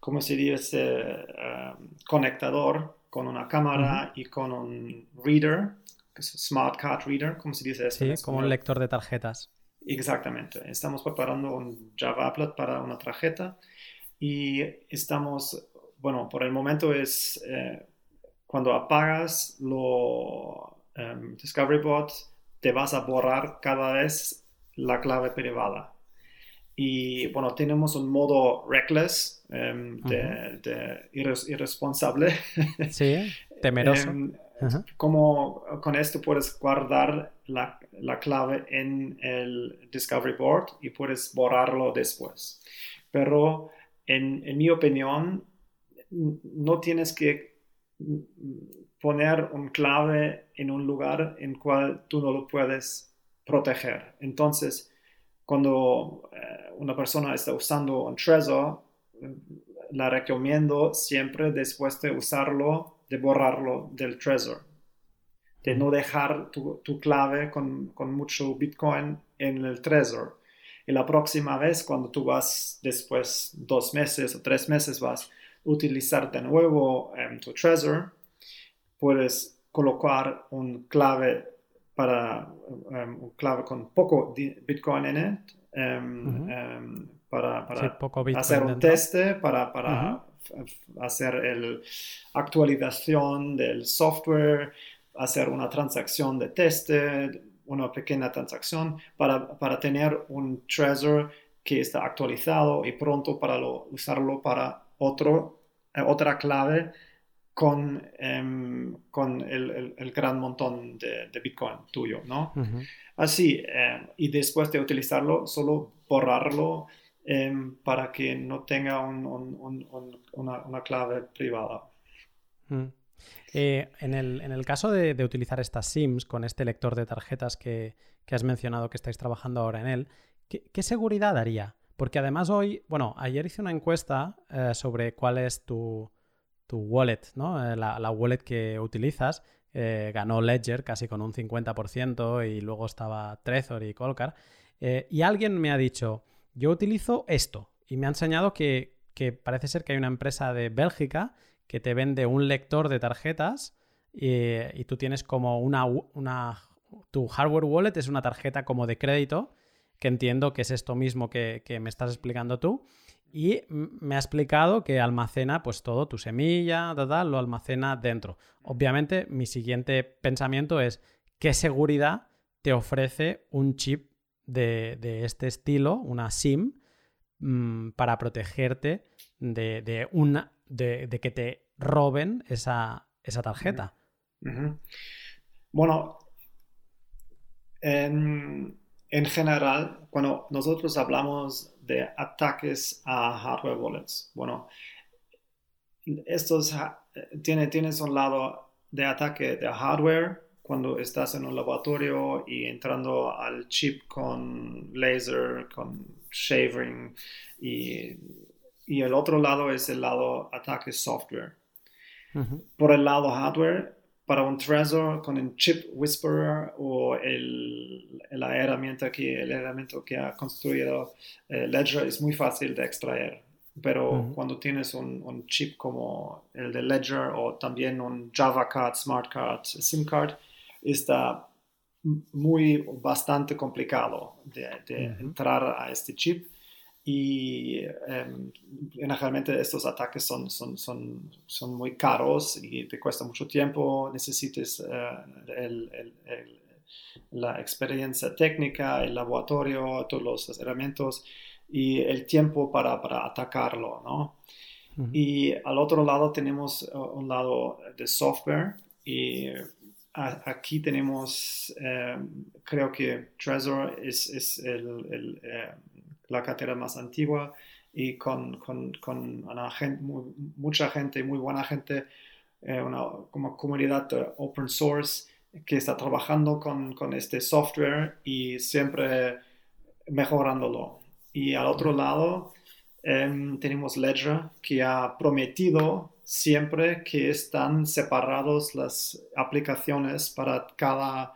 ¿cómo se dice? Um, conectador con una cámara y con un reader, que es Smart Card Reader, ¿cómo se dice eso? Sí, como un lector de tarjetas. Exactamente. Estamos preparando un Java Applet para una tarjeta y estamos, bueno, por el momento es eh, cuando apagas lo um, Discovery Bot, te vas a borrar cada vez la clave privada. Y bueno, tenemos un modo reckless, de, irresponsable. (laughs) Sí, temeroso. Em, como con esto puedes guardar la, la, clave en el Discovery Board y puedes borrarlo después. Pero en, en mi opinión, no tienes que poner un clave en un lugar en cual tú no lo puedes proteger. Entonces, cuando eh, una persona está usando un Trezor, la recomiendo siempre después de usarlo, de borrarlo del Trezor. De no dejar tu, clave con, mucho Bitcoin en el Trezor. Y la próxima vez, cuando tú vas después dos meses o tres meses, vas a utilizar de nuevo em, tu Trezor, puedes colocar un clave para um, un clave con poco Bitcoin en él um, um, para, para hacer un teste, para, para hacer el actualización del software, hacer una transacción de teste, una pequeña transacción para, para tener un Trezor que está actualizado y pronto para usarlo para otro, eh, otra clave con, em, con el, el, gran montón de, de, Bitcoin tuyo, ¿no? Así, em, y después de utilizarlo, solo borrarlo em, para que no tenga un, un, una, una, clave privada. Eh, en, el, caso de, utilizar estas SIMs con este lector de tarjetas que, has mencionado que estáis trabajando ahora en él, ¿qué, seguridad daría? Porque además hoy, bueno, ayer hice una encuesta eh, sobre cuál es tu, wallet, ¿no? Eh, la, wallet que utilizas. ganó Ledger casi con un 50% y luego estaba Trezor y Colcar. y alguien me ha dicho, yo utilizo esto. Y me ha enseñado que, que parece ser que hay una empresa de Bélgica que te vende un lector de tarjetas y, tú tienes como una, una, Tu hardware wallet es una tarjeta como de crédito, que entiendo que es esto mismo que, me estás explicando tú. Y me ha explicado que almacena pues todo, tu semilla, lo almacena dentro. Obviamente mi siguiente pensamiento es qué seguridad te ofrece un chip de, este estilo, una SIM, mm, para protegerte de, de, una, de, que te roben esa, tarjeta. Bueno, en, general, cuando nosotros hablamos de ataques a hardware wallets, bueno, estos tiene, tienes un lado de ataque de hardware cuando estás en un laboratorio y entrando al chip con laser, con shaving y y el otro lado es el lado ataque software. Por el lado hardware, para un Trezor con un chip whisperer o el, la herramienta que, el herramienta que ha construido eh, Ledger es muy fácil de extraer. Pero cuando tienes un, un, chip como el de Ledger o también un Java Card, Smart Card, SIM Card, está muy bastante complicado de, de entrar a este chip y em, generalmente estos ataques son, son, son, son, muy caros y te cuesta mucho tiempo, necesites eh, la experiencia técnica, el laboratorio, todos los herramientas y el tiempo para, para atacarlo, ¿no? Y al otro lado tenemos uh, un lado de software y aquí tenemos, em, creo que Trezor es, es el, el em, la cartera más antigua y con, con, con una gente, mucha gente, muy buena gente, eh, una como comunidad open source que está trabajando con, con, este software y siempre mejorándolo. Y al otro lado em, tenemos Ledger que ha prometido siempre que están separados las aplicaciones para cada,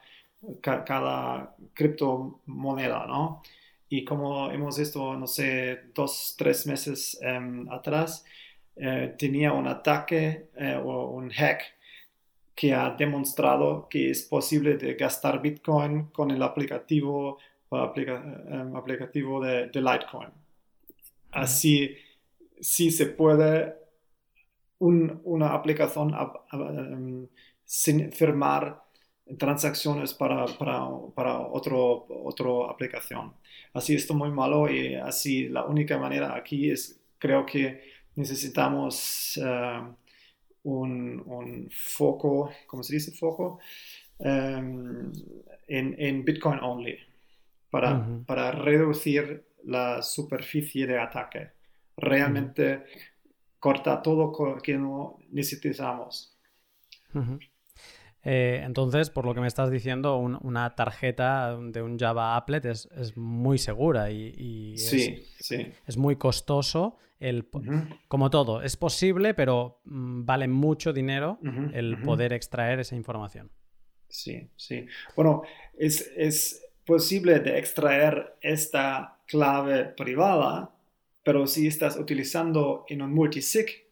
cada criptomoneda, ¿no? Y como hemos visto, no sé, dos, tres meses em, atrás, eh, tenía un ataque eh, o un hack que ha demostrado que es posible de gastar Bitcoin con el aplicativo, em, aplicativo de, Litecoin. Así, sí se puede una aplicación em, sin firmar transacciones para, para, para otro, otra aplicación. Así esto muy malo y así la única manera aquí es, creo que necesitamos eh, un, un, foco, ¿cómo se dice foco? Em, en, en, Bitcoin only, para, para reducir la superficie de ataque. Realmente corta todo que no necesitamos. Eh, entonces, por lo que me estás diciendo, una tarjeta de un Java Applet es, muy segura y, es, muy costoso. El, Como todo, es posible, pero mm, vale mucho dinero el poder extraer esa información. Sí, sí. Bueno, es, es posible de extraer esta clave privada, pero si estás utilizando en un multisig,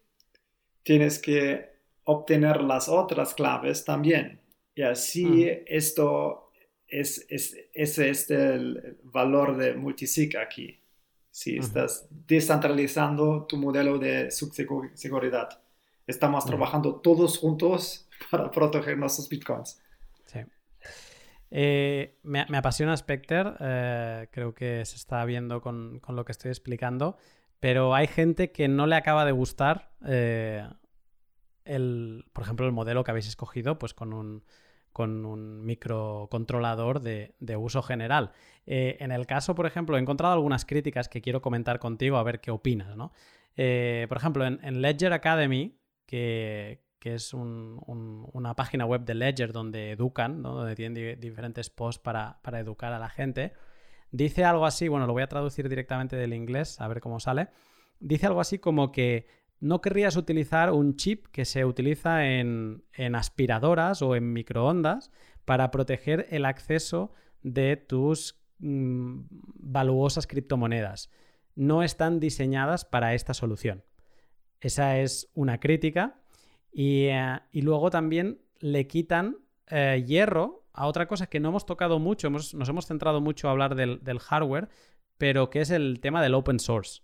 tienes que obtener las otras claves también. Y así esto es, es, ese es el valor de multisig aquí. Si estás descentralizando tu modelo de seguridad. Estamos trabajando todos juntos (laughs) para proteger nuestros bitcoins. Sí. Eh, me, apasiona Spectre, eh, creo que se está viendo con, con, lo que estoy explicando, pero hay gente que no le acaba de gustar eh, el, por ejemplo, el modelo que habéis escogido, pues con un, con un microcontrolador de, uso general. Eh, en el caso, por ejemplo, he encontrado algunas críticas que quiero comentar contigo a ver qué opinas, ¿no? Eh, por ejemplo, en, Ledger Academy, que, que es una página web de Ledger donde educan, donde tienen diferentes posts para, para, educar a la gente, dice algo así, bueno, lo voy a traducir directamente del inglés, a ver cómo sale, dice algo así como que no querrías utilizar un chip que se utiliza en, aspiradoras o en microondas para proteger el acceso de tus mm, valuosas criptomonedas. No están diseñadas para esta solución. Esa es una crítica. Y, eh, luego también le quitan eh, hierro a otra cosa que no hemos tocado mucho, nos hemos centrado mucho a hablar del, hardware, pero que es el tema del open source.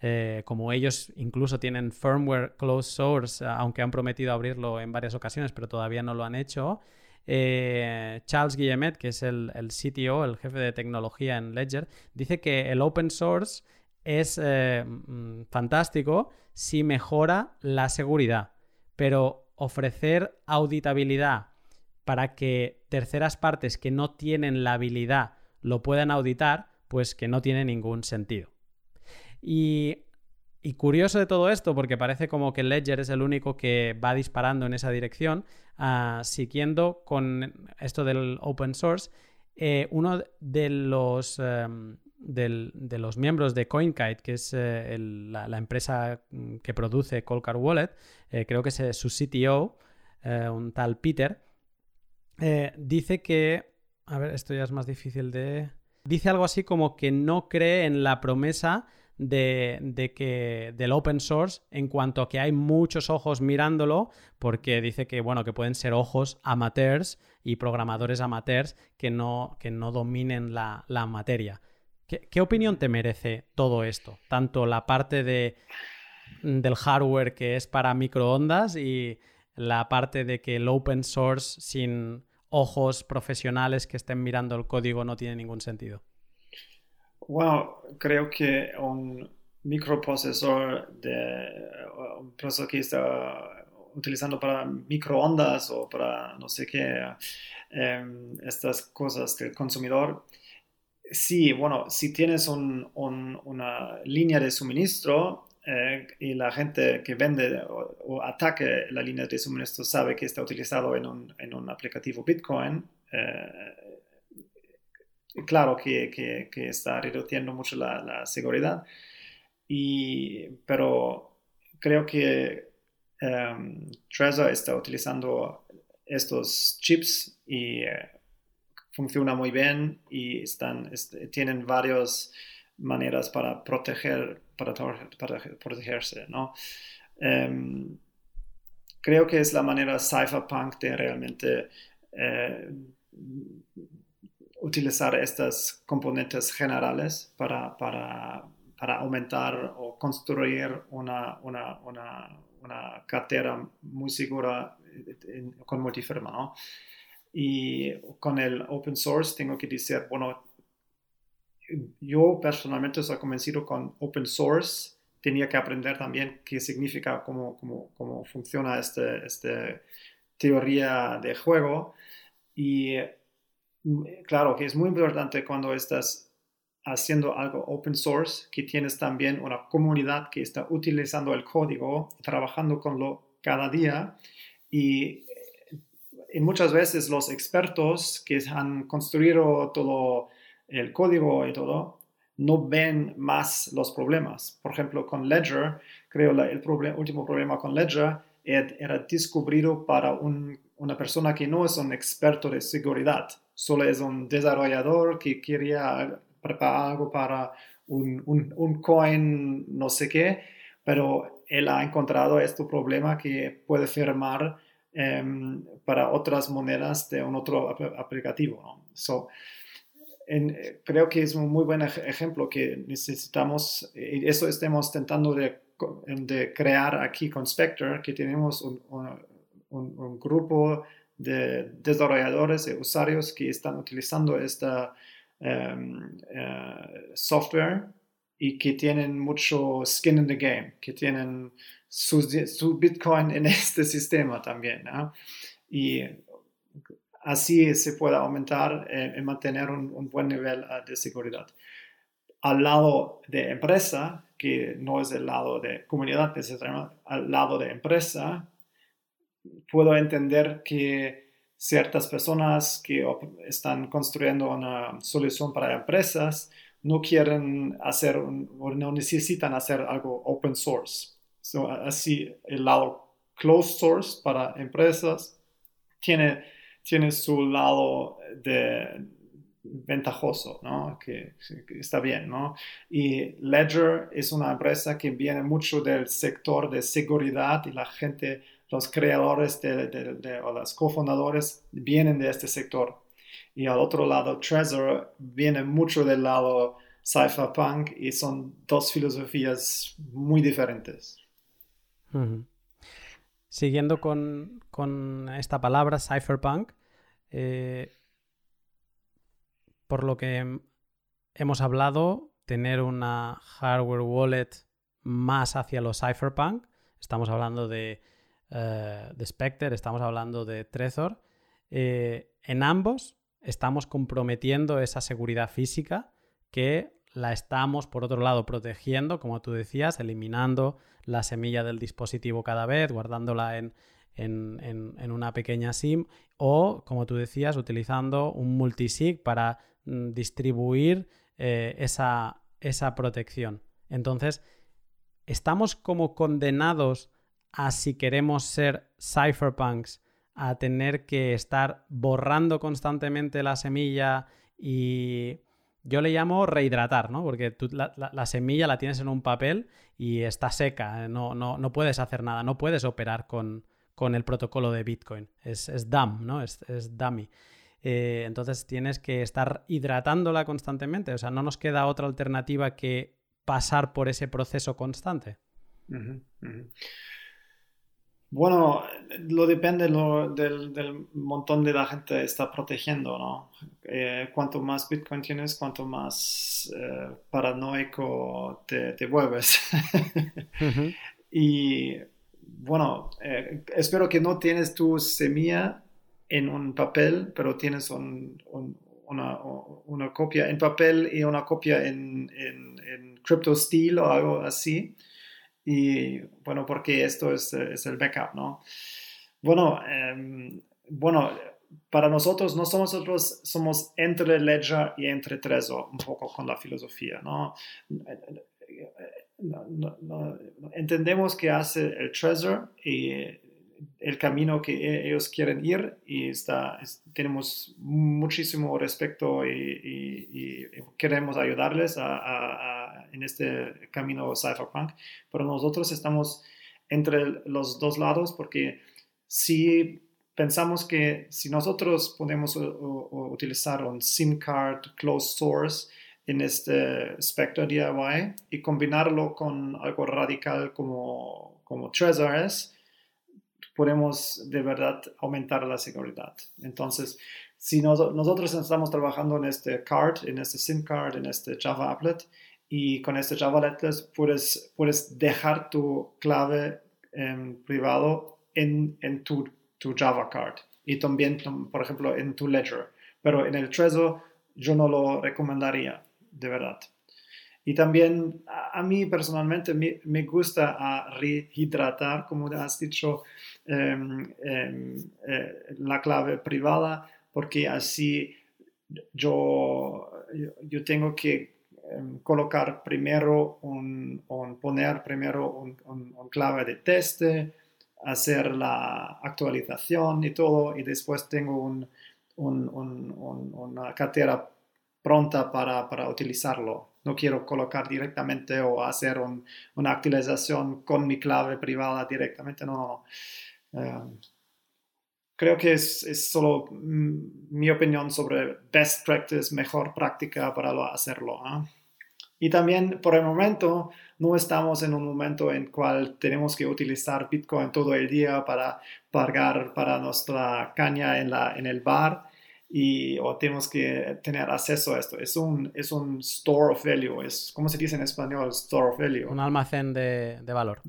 Eh, como ellos incluso tienen firmware closed source, aunque han prometido abrirlo en varias ocasiones, pero todavía no lo han hecho. Charles Guillemet, que es el, el, CTO, el jefe de tecnología en Ledger, dice que el open source es mm, fantástico si mejora la seguridad, pero ofrecer auditabilidad para que terceras partes que no tienen la habilidad lo puedan auditar, pues que no tiene ningún sentido. Y, curioso de todo esto, porque parece como que Ledger es el único que va disparando en esa dirección, ah, siguiendo con esto del open source, eh, uno de los em, de los miembros de CoinKite, que es eh, la, empresa mm, que produce Colcar Wallet, eh, creo que es su CTO, un tal Peter, dice que, a ver, esto ya es más difícil de... Dice algo así como que no cree en la promesa de, que del open source en cuanto a que hay muchos ojos mirándolo, porque dice que bueno, que pueden ser ojos amateurs y programadores amateurs que no, que no dominen la, la materia. ¿Qué, opinión te merece todo esto? Tanto la parte de, del hardware que es para microondas y la parte de que el open source sin ojos profesionales que estén mirando el código no tiene ningún sentido. Bueno, creo que un microprocesor de un procesador que está utilizando para microondas o para no sé qué, em, estas cosas del consumidor, Sí, bueno, si tienes una línea de suministro eh, y la gente que vende o, ataque la línea de suministro sabe que está utilizado en un, aplicativo Bitcoin, eh, claro que, está reduciendo mucho la, seguridad, pero creo que um, Trezor está utilizando estos chips y eh, funciona muy bien y están, tienen varias maneras para proteger, para, protegerse, ¿no? Em, creo que es la manera cypherpunk de realmente eh, utilizar estas componentes generales para, para, para aumentar o construir una, una, una, una cartera muy segura eh, con multifirma, ¿no? Y con el open source tengo que decir, bueno, yo personalmente soy convencido con open source, tenía que aprender también qué significa, cómo, cómo, cómo funciona esta este teoría de juego. Y claro que es muy importante cuando estás haciendo algo open source, que tienes también una comunidad que está utilizando el código, trabajando con lo cada día. Y y muchas veces los expertos que han construido todo el código y todo, no ven más los problemas. Por ejemplo, con Ledger, creo que el último problema con Ledger era descubrido para una persona que no es un experto de seguridad, solo es un desarrollador que quería preparar algo para un, un coin no sé qué, pero él ha encontrado este problema que puede firmar Em, para otras monedas de un otro aplicativo. So, creo que es un muy buen ejemplo que necesitamos, y eso estamos intentando de, de crear aquí con Spectre, que tenemos un, un, grupo de desarrolladores y usuarios que están utilizando esta um, software y que tienen mucho skin in the game, que tienen su, Bitcoin en (laughs) este sistema también. Y así se puede aumentar eh, y mantener un, buen nivel ah, de seguridad. Al lado de empresa, que no es el lado de comunidad al lado de empresa, puedo entender que ciertas personas que están construyendo una solución para empresas no quieren hacer o no necesitan hacer algo open source. así, el lado closed source para empresas tiene, tiene su lado de, ventajoso, ¿no? Que, está bien, ¿no? Y Ledger es una empresa que viene mucho del sector de seguridad y la gente, los creadores de, o los cofundadores vienen de este sector. Y al otro lado, Trezor viene mucho del lado cypherpunk y son dos filosofías muy diferentes. Siguiendo con, con, esta palabra, cypherpunk, eh, por lo que hemos hablado, tener una hardware wallet más hacia los cypherpunk. Estamos hablando de, eh, Spectre, estamos hablando de Trezor. Eh, en ambos estamos comprometiendo esa seguridad física que la estamos, por otro lado, protegiendo, como tú decías, eliminando la semilla del dispositivo cada vez, guardándola en, en, una pequeña SIM o, como tú decías, utilizando un multisig para Mm, distribuir eh, esa, esa protección. Entonces, estamos como condenados a si queremos ser cypherpunks, a tener que estar borrando constantemente la semilla y yo le llamo rehidratar, ¿no? Porque la, semilla la tienes en un papel y está seca, no, no, no puedes hacer nada, no puedes operar con, con el protocolo de Bitcoin, es, es dumb, ¿no? Es, es dummy. Eh, entonces tienes que estar hidratándola constantemente. O sea, no nos queda otra alternativa que pasar por ese proceso constante. Bueno, lo depende del, montón de la gente está protegiendo, ¿no? Eh, cuanto más Bitcoin tienes, cuanto más eh, paranoico te, vuelves. (laughs) Y bueno, espero que no tienes tu semilla en un papel, pero tienes una, copia en papel y una copia en, en, Steel o algo así. Y bueno, porque esto es, el backup, ¿no? Bueno, em, bueno, para nosotros, no somos nosotros, somos entre Ledger y entre Trezor, un poco con la filosofía, ¿no? entendemos que hace el Trezor y el camino que e, ellos quieren ir y está, tenemos muchísimo respeto y, queremos ayudarles en este camino cypherpunk, pero nosotros estamos entre los dos lados porque si pensamos que si nosotros podemos utilizar un SIM card closed source en este Spectre DIY y combinarlo con algo radical como, como Trezor es, podemos de verdad aumentar la seguridad. Entonces, si nosotros estamos trabajando en este card, en este SIM card, en este Java Applet, y con este Java Applet puedes, puedes dejar tu clave em, privado en, en tu, tu, Java card y también, por ejemplo, en tu Ledger. Pero en el Trezor yo no lo recomendaría, de verdad. Y también a, mí personalmente me, me gusta a rehidratar, como has dicho, em, eh, la clave privada porque así yo, yo, tengo que colocar primero un, poner primero un, clave de teste, hacer la actualización y todo y después tengo una cartera pronta para, para, utilizarlo. No quiero colocar directamente o hacer una actualización con mi clave privada directamente, no, no. Em, creo que es, es, solo mi opinión sobre best practice, mejor práctica para hacerlo. ¿ah? Y también por el momento no estamos en un momento en cual tenemos que utilizar Bitcoin todo el día para pagar para nuestra caña en, la, en el bar y o tenemos que tener acceso a esto. Es un, es un store of value, es, ¿cómo se dice en español? Store of value. Un almacén de, de valor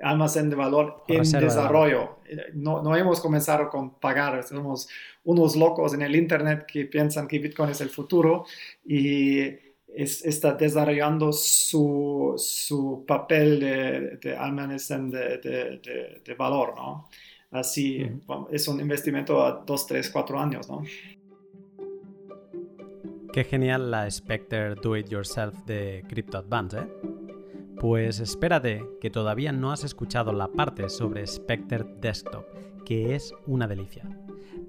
almacén de valor en desarrollo. No, no, hemos comenzado con pagar, somos unos locos en el Internet que piensan que Bitcoin es el futuro y está desarrollando su, su papel de, de almacén de, de, valor, ¿no? Así es un investimento a 2, 3, 4 años, ¿no? Qué genial la Spectre Do It Yourself de Crypto Advance, ¿eh? Pues espérate, que todavía no has escuchado la parte sobre Spectre Desktop, que es una delicia.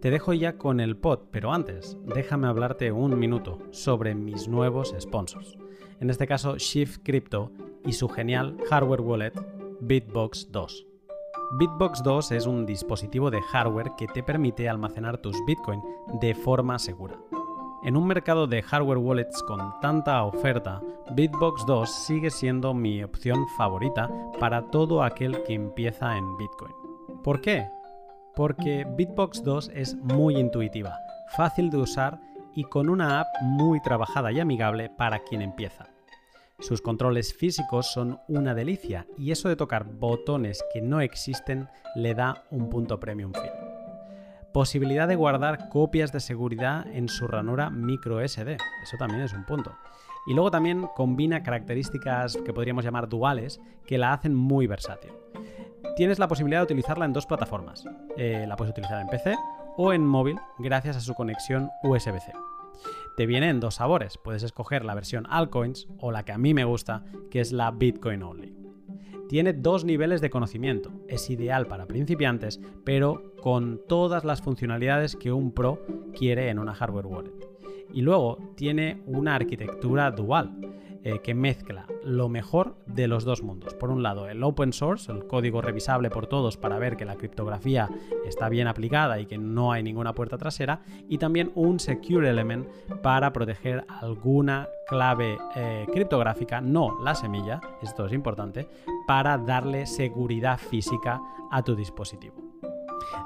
Te dejo ya con el pod, pero antes, déjame hablarte un minuto sobre mis nuevos sponsors. En este caso, Shift Crypto y su genial hardware wallet, Bitbox 2. Bitbox 2 es un dispositivo de hardware que te permite almacenar tus Bitcoin de forma segura. En un mercado de hardware wallets con tanta oferta, Bitbox 2 sigue siendo mi opción favorita para todo aquel que empieza en Bitcoin. ¿Por qué? Porque Bitbox 2 es muy intuitiva, fácil de usar y con una app muy trabajada y amigable para quien empieza. Sus controles físicos son una delicia y eso de tocar botones que no existen le da un punto premium feel posibilidad de guardar copias de seguridad en su ranura micro SD. Eso también es un punto. Y luego también combina características que podríamos llamar duales que la hacen muy versátil. Tienes la posibilidad de utilizarla en dos plataformas. Eh, la puedes utilizar en PC o en móvil gracias a su conexión USB-C. Te viene en dos sabores. Puedes escoger la versión Altcoins o la que a mí me gusta, que es la Bitcoin Only. Tiene dos niveles de conocimiento. Es ideal para principiantes, pero con todas las funcionalidades que un pro quiere en una hardware wallet. Y luego tiene una arquitectura dual eh, que mezcla lo mejor de los dos mundos. Por un lado, el open source, el código revisable por todos para ver que la criptografía está bien aplicada y que no hay ninguna puerta trasera. Y también un secure element para proteger alguna clave eh, criptográfica, no la semilla, esto es importante, para darle seguridad física a tu dispositivo.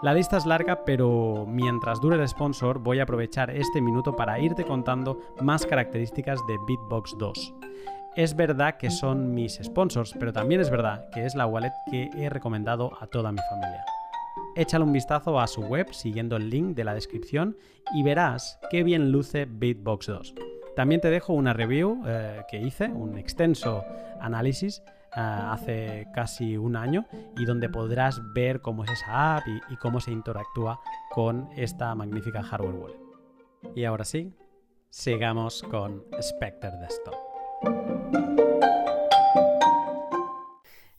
La lista es larga, pero mientras dure el sponsor voy a aprovechar este minuto para irte contando más características de Bitbox 2. Es verdad que son mis sponsors, pero también es verdad que es la wallet que he recomendado a toda mi familia. Échale un vistazo a su web siguiendo el link de la descripción y verás qué bien luce Bitbox 2. También te dejo una review eh, que hice, un extenso análisis hace casi un año y donde podrás ver cómo es esa app y, cómo se interactúa con esta magnífica hardware wallet. Y ahora sí, sigamos con Spectre Desktop.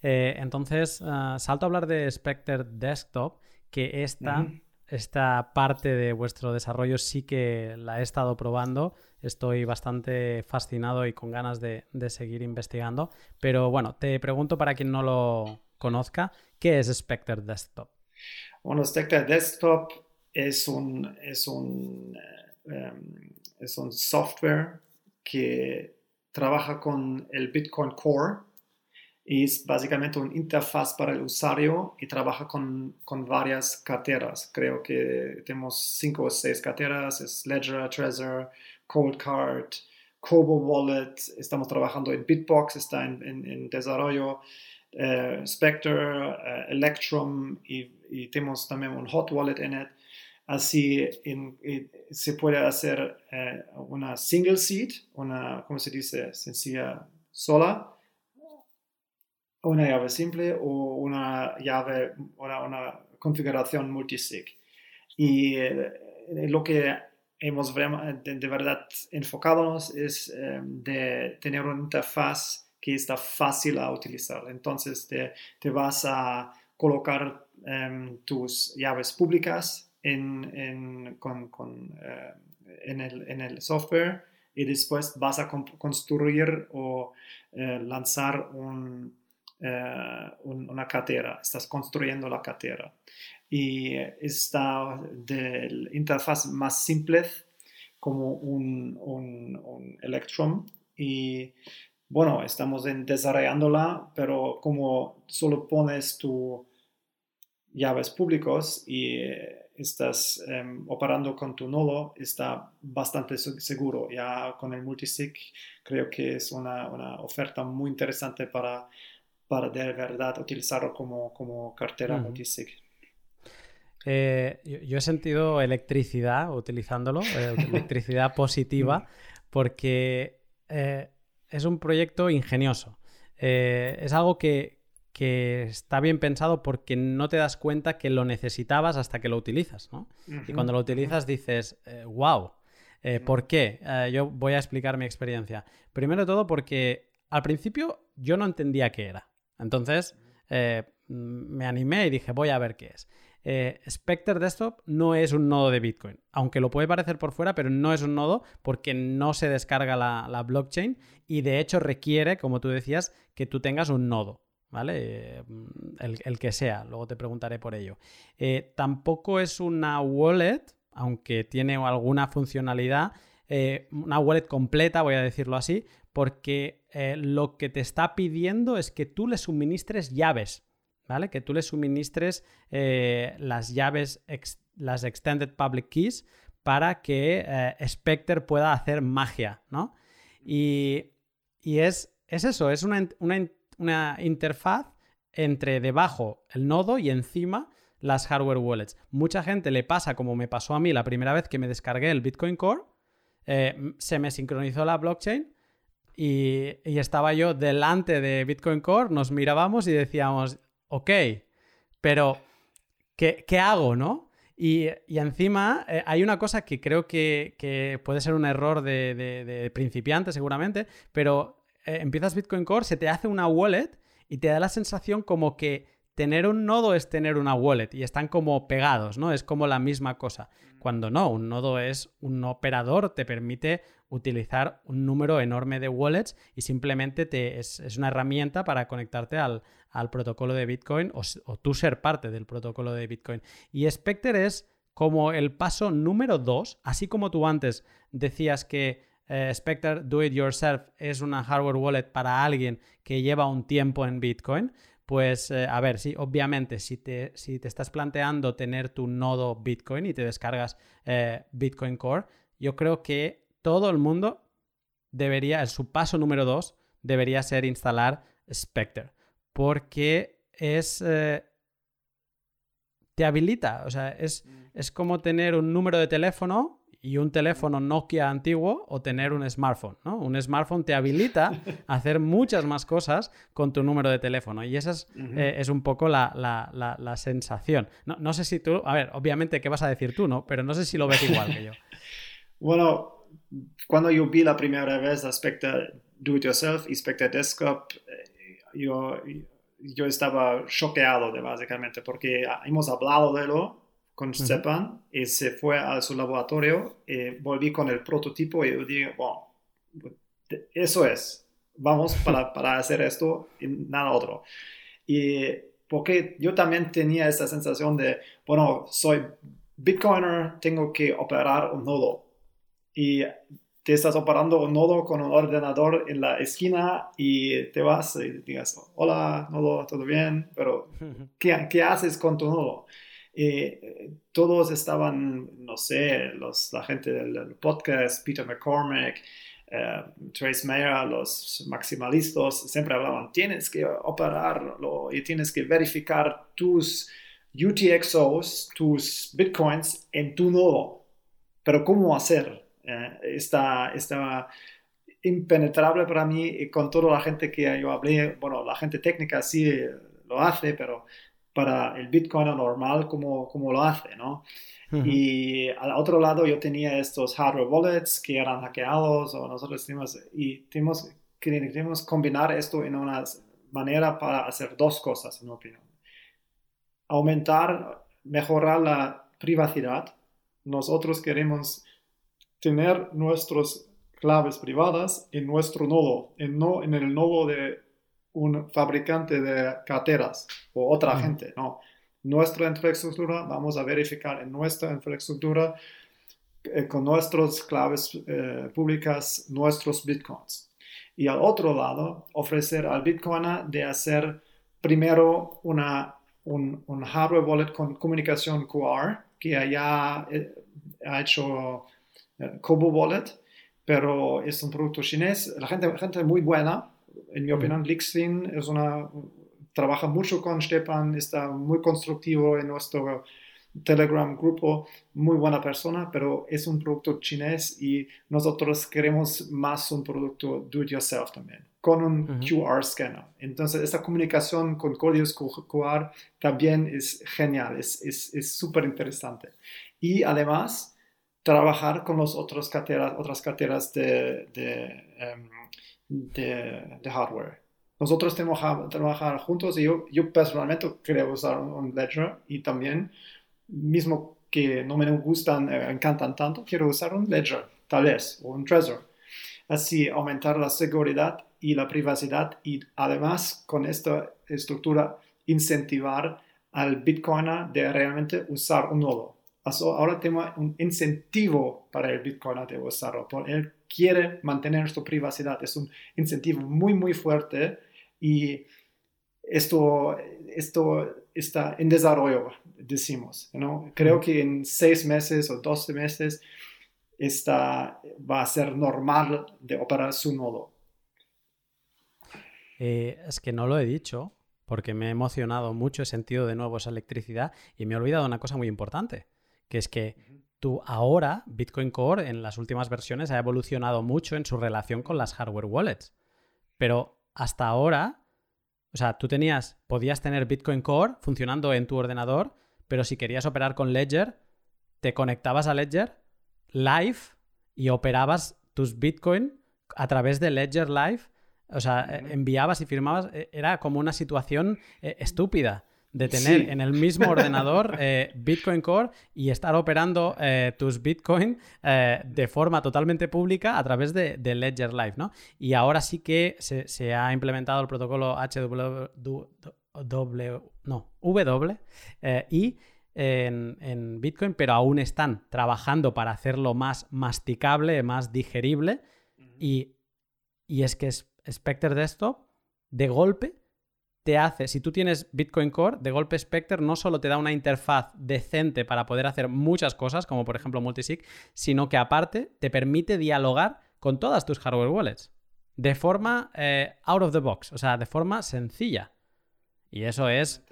Eh, entonces, ah, salto a hablar de Spectre Desktop, que esta, esta parte de vuestro desarrollo sí que la he estado probando estoy bastante fascinado y con ganas de, seguir investigando. Pero bueno, te pregunto para quien no lo conozca, ¿qué es Spectre Desktop? Bueno, Spectre Desktop es un, es un, em, es un software que trabaja con el Bitcoin Core y es básicamente una interfaz para el usuario y trabaja con, con, varias carteras. Creo que tenemos cinco o seis carteras, Ledger, Trezor, Cold Card, Kobo Wallet, estamos trabajando en Bitbox, está en, desarrollo, eh, Spectre, eh, Electrum y, tenemos también un Hot Wallet en él. Así se puede hacer eh, una single seed, una, ¿cómo se dice? Sencilla sola, una llave simple o una llave, una, una configuración multisig. Y lo que hemos de, verdad enfocados es eh, de tener una interfaz que está fácil a utilizar. Entonces te, vas a colocar em, tus llaves públicas en, eh, en, el, software y después vas a construir o eh, lanzar una cartera. Estás construyendo la cartera y está de interfaz más simple como un, un, Electrum y bueno, estamos desarrollándola, pero como solo pones tus llaves públicos y eh, estás em, operando con tu nodo, está bastante seguro. Ya con el multisig creo que es una, una oferta muy interesante para, para de verdad utilizarlo como, como cartera multisig. Eh, yo, he sentido electricidad utilizándolo, eh, (laughs) electricidad positiva, porque eh, es un proyecto ingenioso. es algo que que está bien pensado porque no te das cuenta que lo necesitabas hasta que lo utilizas, ¿no? Y cuando lo utilizas dices, wow, eh, ¿por qué? Eh, yo voy a explicar mi experiencia. Primero de todo porque al principio yo no entendía qué era. Entonces eh, me animé y dije, voy a ver qué es. Spectre Desktop no es un nodo de Bitcoin, aunque lo puede parecer por fuera, pero no es un nodo porque no se descarga la blockchain y de hecho requiere, como tú decías, que tú tengas un nodo. ¿vale? El, que sea, luego te preguntaré por ello. Eh, tampoco es una wallet, aunque tiene alguna funcionalidad, eh, una wallet completa, voy a decirlo así, porque eh, lo que te está pidiendo es que tú le suministres llaves, ¿vale? Que tú le suministres las llaves, las Extended Public Keys, para que Spectre pueda hacer magia, ¿no? Y, es, es, eso, es una, una una interfaz entre debajo el nodo y encima las hardware wallets. Mucha gente le pasa como me pasó a mí la primera vez que me descargué el Bitcoin Core, eh, se me sincronizó la blockchain y, estaba yo delante de Bitcoin Core, nos mirábamos y decíamos, ok, pero ¿qué, hago, no? Y, encima eh, hay una cosa que creo que, puede ser un error de principiante seguramente, pero eh, empiezas Bitcoin Core, se te hace una wallet y te da la sensación como que tener un nodo es tener una wallet y están como pegados, ¿no? Es como la misma cosa. Cuando no, un nodo es un operador, te permite utilizar un número enorme de wallets y simplemente te, es, una herramienta para conectarte al, protocolo de Bitcoin o, o, tú ser parte del protocolo de Bitcoin. Y Spectre es como el paso número dos, así como tú antes decías que eh, Spectre Do It Yourself es una hardware wallet para alguien que lleva un tiempo en Bitcoin, pues eh, a ver, sí, obviamente, si te, si te, estás planteando tener tu nodo Bitcoin y te descargas eh, Bitcoin Core, yo creo que todo el mundo debería, su paso número dos, debería ser instalar Spectre, porque es... te habilita, o sea, es, mm. es como tener un número de teléfono y un teléfono Nokia antiguo o tener un smartphone, ¿no? Un smartphone te habilita (laughs) a hacer muchas más cosas con tu número de teléfono y esa es, eh, un poco la, sensación. No, sé si tú, a ver, obviamente, ¿qué vas a decir tú, no? Pero no sé si lo ves igual que yo. (laughs) Bueno, cuando yo vi la primera vez aspecto Do It Yourself y Spectre Desktop, eh, yo, yo estaba choqueado de básicamente porque hemos hablado de lo con Stepan y se fue a su laboratorio y volví con el prototipo y yo dije, bueno, eso es, vamos (laughs) para, para hacer esto y nada otro. Y porque yo también tenía esa sensación de, bueno, soy Bitcoiner, tengo que operar un nodo. Y te estás operando un nodo con un ordenador en la esquina y te vas y digas, hola, nodo, todo bien, pero ¿qué, ¿qué haces con tu nodo? Eh, todos estaban, no sé, los, la gente del, podcast, Peter McCormick, eh, Trace Mayer, los maximalistas, siempre hablaban, tienes que operarlo y tienes que verificar tus UTXOs, tus bitcoins en tu nodo. Pero ¿cómo hacer? Eh, está, está impenetrable para mí y con toda la gente que yo hablé, bueno, la gente técnica sí lo hace, pero para el Bitcoin normal como, como lo hace, ¿no? Y al otro lado yo tenía estos hardware wallets que eran hackeados o nosotros tenemos, y tenemos, queremos combinar esto en una manera para hacer dos cosas, en mi opinión. Aumentar, mejorar la privacidad. Nosotros queremos tener nuestras claves privadas en nuestro nodo, en, no, en el nodo de un fabricante de carteras o otra gente, no. Nuestra infraestructura, vamos a verificar en nuestra infraestructura eh, con nuestras claves eh, públicas nuestros bitcoins. Y al otro lado, ofrecer al bitcoiner de hacer primero una, un, un hardware wallet con comunicación QR, que haya eh, ha hecho Kobo Wallet, pero es un producto chinés. La gente, gente muy buena, en mi opinión, Lixin es una, trabaja mucho con Stepan, está muy constructivo en nuestro Telegram grupo, muy buena persona, pero es un producto chinés y nosotros queremos más un producto do it yourself también, con un QR scanner. Entonces, esta comunicación con códigos QR también es genial, es súper interesante. Y además, trabajar con los otros carteras, otras carteras de, de, em, de, hardware. Nosotros tenemos que trabajar juntos y yo, yo personalmente quiero usar un Ledger y también mismo que no me gustan, eh, encantan tanto, quiero usar un Ledger, tal vez, o un Trezor. Así aumentar la seguridad y la privacidad y además con esta estructura incentivar al Bitcoiner de realmente usar un nodo. Ahora tengo un incentivo para el Bitcoiner de usarlo. Él quiere mantener su privacidad. Es un incentivo muy, muy fuerte y esto, esto está en desarrollo decimos. ¿no? Creo que en seis meses o doce meses esta va a ser normal de operar su nodo. Eh, es que no lo he dicho porque me he emocionado mucho, he sentido de nuevo esa electricidad y me he olvidado una cosa muy importante, que es que tú ahora, Bitcoin Core en las últimas versiones ha evolucionado mucho en su relación con las hardware wallets, pero hasta ahora, o sea, tú tenías, podías tener Bitcoin Core funcionando en tu ordenador pero si querías operar con Ledger, te conectabas a Ledger live y operabas tus Bitcoin a través de Ledger Live. O sea, enviabas y firmabas. Eh, era como una situación eh, estúpida de tener en el mismo (laughs) ordenador Bitcoin Core y estar operando tus Bitcoin de forma totalmente pública a través de, Ledger Live, ¿no? Y ahora sí que se, se ha implementado el protocolo HW, no, W eh, y en, Bitcoin, pero aún están trabajando para hacerlo más masticable, más digerible. y, es que Spectre Desktop, de golpe, te hace, si tú tienes Bitcoin Core, de golpe Spectre no solo te da una interfaz decente para poder hacer muchas cosas, como por ejemplo Multisig, sino que aparte te permite dialogar con todas tus hardware wallets de forma eh, out of the box, o sea, de forma sencilla. Y eso es,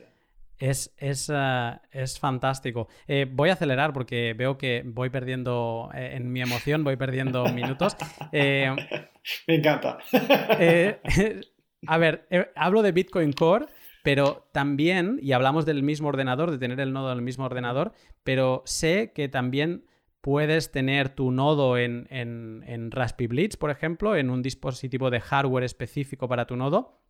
es, es, eh, es fantástico. Eh, voy a acelerar porque veo que voy perdiendo, eh, en mi emoción, voy perdiendo (laughs) minutos. Me encanta. (laughs) a ver, hablo de Bitcoin Core, pero también, y hablamos del mismo ordenador, de tener el nodo del mismo ordenador, pero sé que también puedes tener tu nodo en, en, en Raspberry Blitz, por ejemplo, en un dispositivo de hardware específico para tu nodo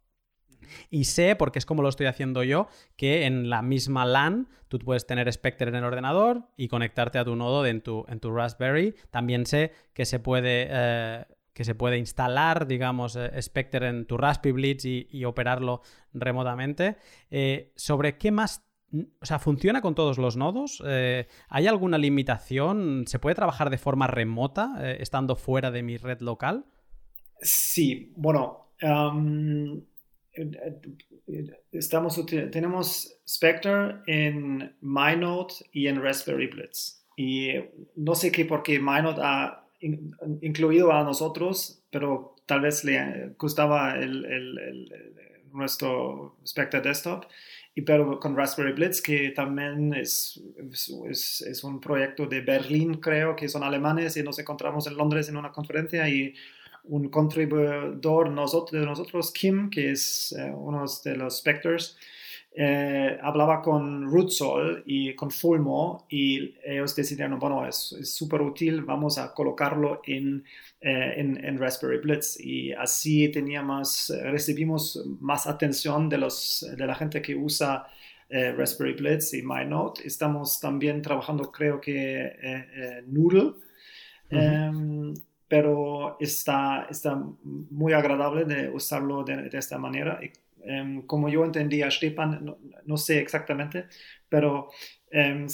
y sé, porque es como lo estoy haciendo yo, que en la misma LAN tú puedes tener Spectre en el ordenador y conectarte a tu nodo en tu, en tu Raspberry. También sé que se puede... Eh, que se puede instalar, digamos, eh, Spectre en tu Raspberry Blitz y, operarlo remotamente. Eh, ¿Sobre qué más o sea, ¿funciona con todos los nodos? ¿Hay alguna limitación? ¿Se puede trabajar de forma remota estando fuera de mi red local? Sí, bueno, estamos, tenemos Spectre en MyNote y en Raspberry Blitz. Y no sé qué por qué MyNote ha incluido a nosotros, pero tal vez le gustaba el, nuestro Spectre Desktop. Y pero con Raspberry Blitz, que también es, es, es, un proyecto de Berlín, creo, que son alemanes y nos encontramos en Londres en una conferencia y un contribuidor nosotros, de nosotros, Kim, que es eh, uno de los Spectres, eh, hablaba con Rootsol y con Fulmo y ellos decidieron, bueno, es súper útil, vamos a colocarlo en, eh, en, en, Raspberry Blitz y así teníamos, recibimos más atención de, los, de la gente que usa Raspberry Blitz y MyNote. Estamos también trabajando, creo que, Noodle pero está, está muy agradable de usarlo de, esta manera. Em, como yo entendía, Stepan, no, sé exactamente, pero em,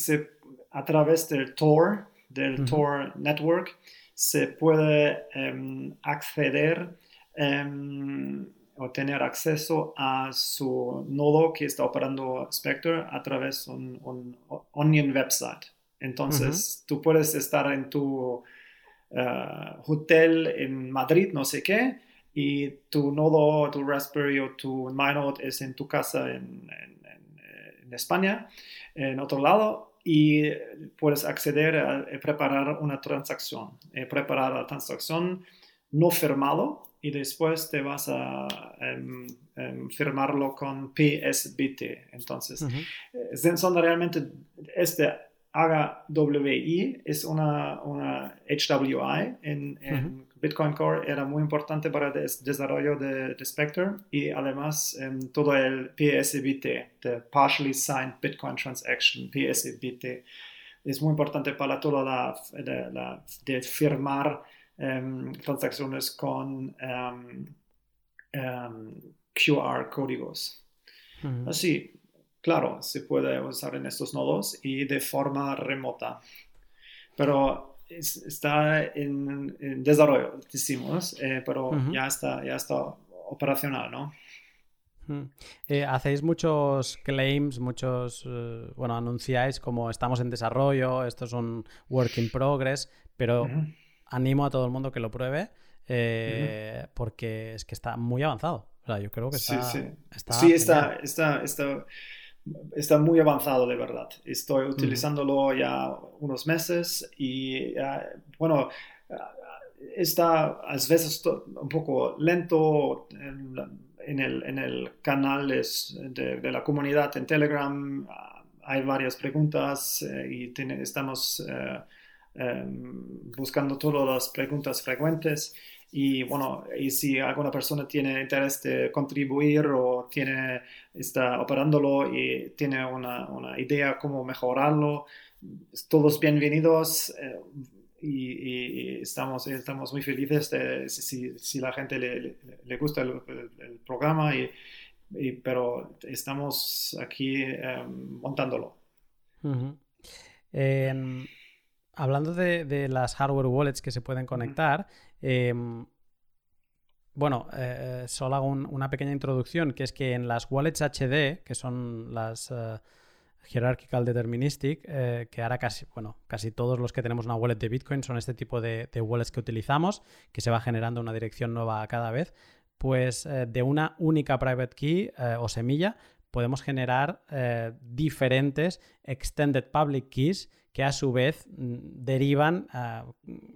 a través del Tor, del Tor Network, se puede em, acceder o tener acceso a su nodo que está operando Spectre a través de un, Onion website. Entonces, tú puedes estar en tu eh, hotel en Madrid, no sé qué, y tu nodo, tu Raspberry o tu MyNode es en tu casa en, en, España, en otro lado, y puedes acceder a, preparar una transacción, preparar la transacción no firmado y después te vas a em, em, firmarlo con PSBT. Entonces, uh son realmente, este HWI es una, una HWI en, Bitcoin Core, era muy importante para el desarrollo de, Spectre y además em, todo el PSBT, the Partially Signed Bitcoin Transaction, PSBT, es muy importante para toda la, la de firmar Em, transacciones con em, em, QR códigos. Así, claro, se puede usar en estos nodos y de forma remota. Pero está en, desarrollo, decimos, eh, pero ya, está, ya está operacional, ¿no? Eh, hacéis muchos claims, muchos, eh, bueno, anunciáis como estamos en desarrollo, esto es un work in progress, pero animo a todo el mundo que lo pruebe eh, porque es que está muy avanzado. O sea, yo creo que está. Sí, sí. Está, sí, está, está, está, muy avanzado, de verdad. Estoy utilizándolo ya unos meses y, bueno, está a veces un poco lento en, el, en el, canal de, de, la comunidad en Telegram. Hay varias preguntas eh, y estamos. Eh, Em, buscando todas las preguntas frecuentes y bueno, y si alguna persona tiene interés de contribuir o tiene, está operándolo y tiene una, una idea cómo mejorarlo, todos bienvenidos eh, y, estamos, estamos muy felices de, si, si la gente le, le, gusta el, programa, y, pero estamos aquí em, montándolo. Hablando de, las hardware wallets que se pueden conectar, em, bueno, eh, solo hago una pequeña introducción, que es que en las wallets HD, que son las uh, Hierarchical Deterministic, eh, que ahora casi, bueno, casi todos los que tenemos una wallet de Bitcoin son este tipo de, wallets que utilizamos, que se va generando una dirección nueva cada vez, pues de una única private key o semilla podemos generar diferentes extended public keys que a su vez mm, derivan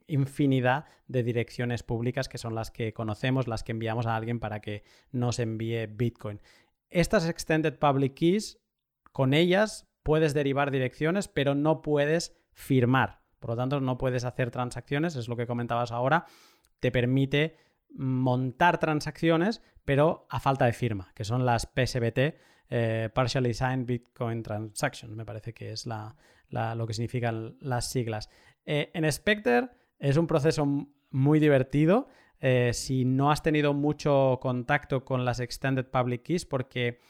infinidad de direcciones públicas que son las que conocemos, las que enviamos a alguien para que nos envíe Bitcoin. Estas Extended Public Keys, con ellas puedes derivar direcciones, pero no puedes firmar. Por lo tanto, no puedes hacer transacciones, es lo que comentabas ahora. Te permite montar transacciones, pero a falta de firma, que son las PSBT, eh, Partially Signed Bitcoin Transactions, me parece que es lo que significan las siglas. Eh, en Spectre es un proceso muy divertido. Eh, si no has tenido mucho contacto con las Extended Public Keys, porque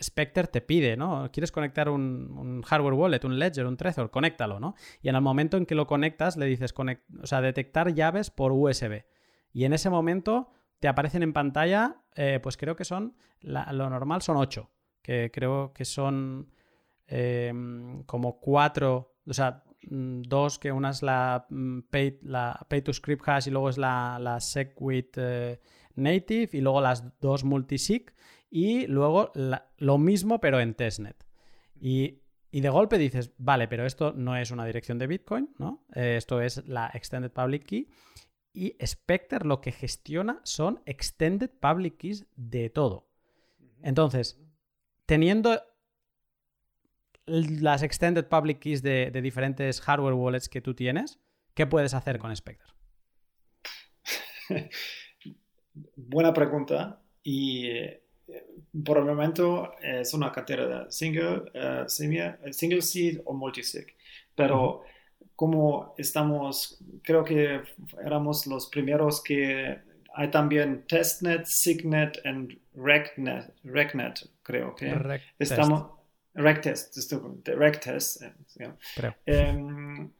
Spectre te pide, ¿no? Quieres conectar un, hardware wallet, un ledger, un Trezor, conéctalo, ¿no? Y en el momento en que lo conectas, le dices, o sea, detectar llaves por USB. Y en ese momento te aparecen en pantalla, pues creo que son, lo normal son 8, que creo que son Em, como cuatro, o sea, mm, dos, que una es la mm, pay, la pay to script hash y luego es la, la SegWit eh, native y luego las dos multisig y luego lo mismo pero en testnet. Y, y, de golpe dices, vale, pero esto no es una dirección de Bitcoin, ¿no? Eh, esto es la Extended Public Key. Y Spectre lo que gestiona son Extended Public Keys de todo. Entonces, teniendo las extended public keys de, diferentes hardware wallets que tú tienes, ¿qué puedes hacer con Spectre? (laughs) Buena pregunta. Y eh, por el momento es una cartera de single, uh, single seed o multisig. Pero como estamos, creo que éramos los primeros que hay también testnet, signet y recnet, recnet creo que estamos Rectest, Rectest. Eh, em,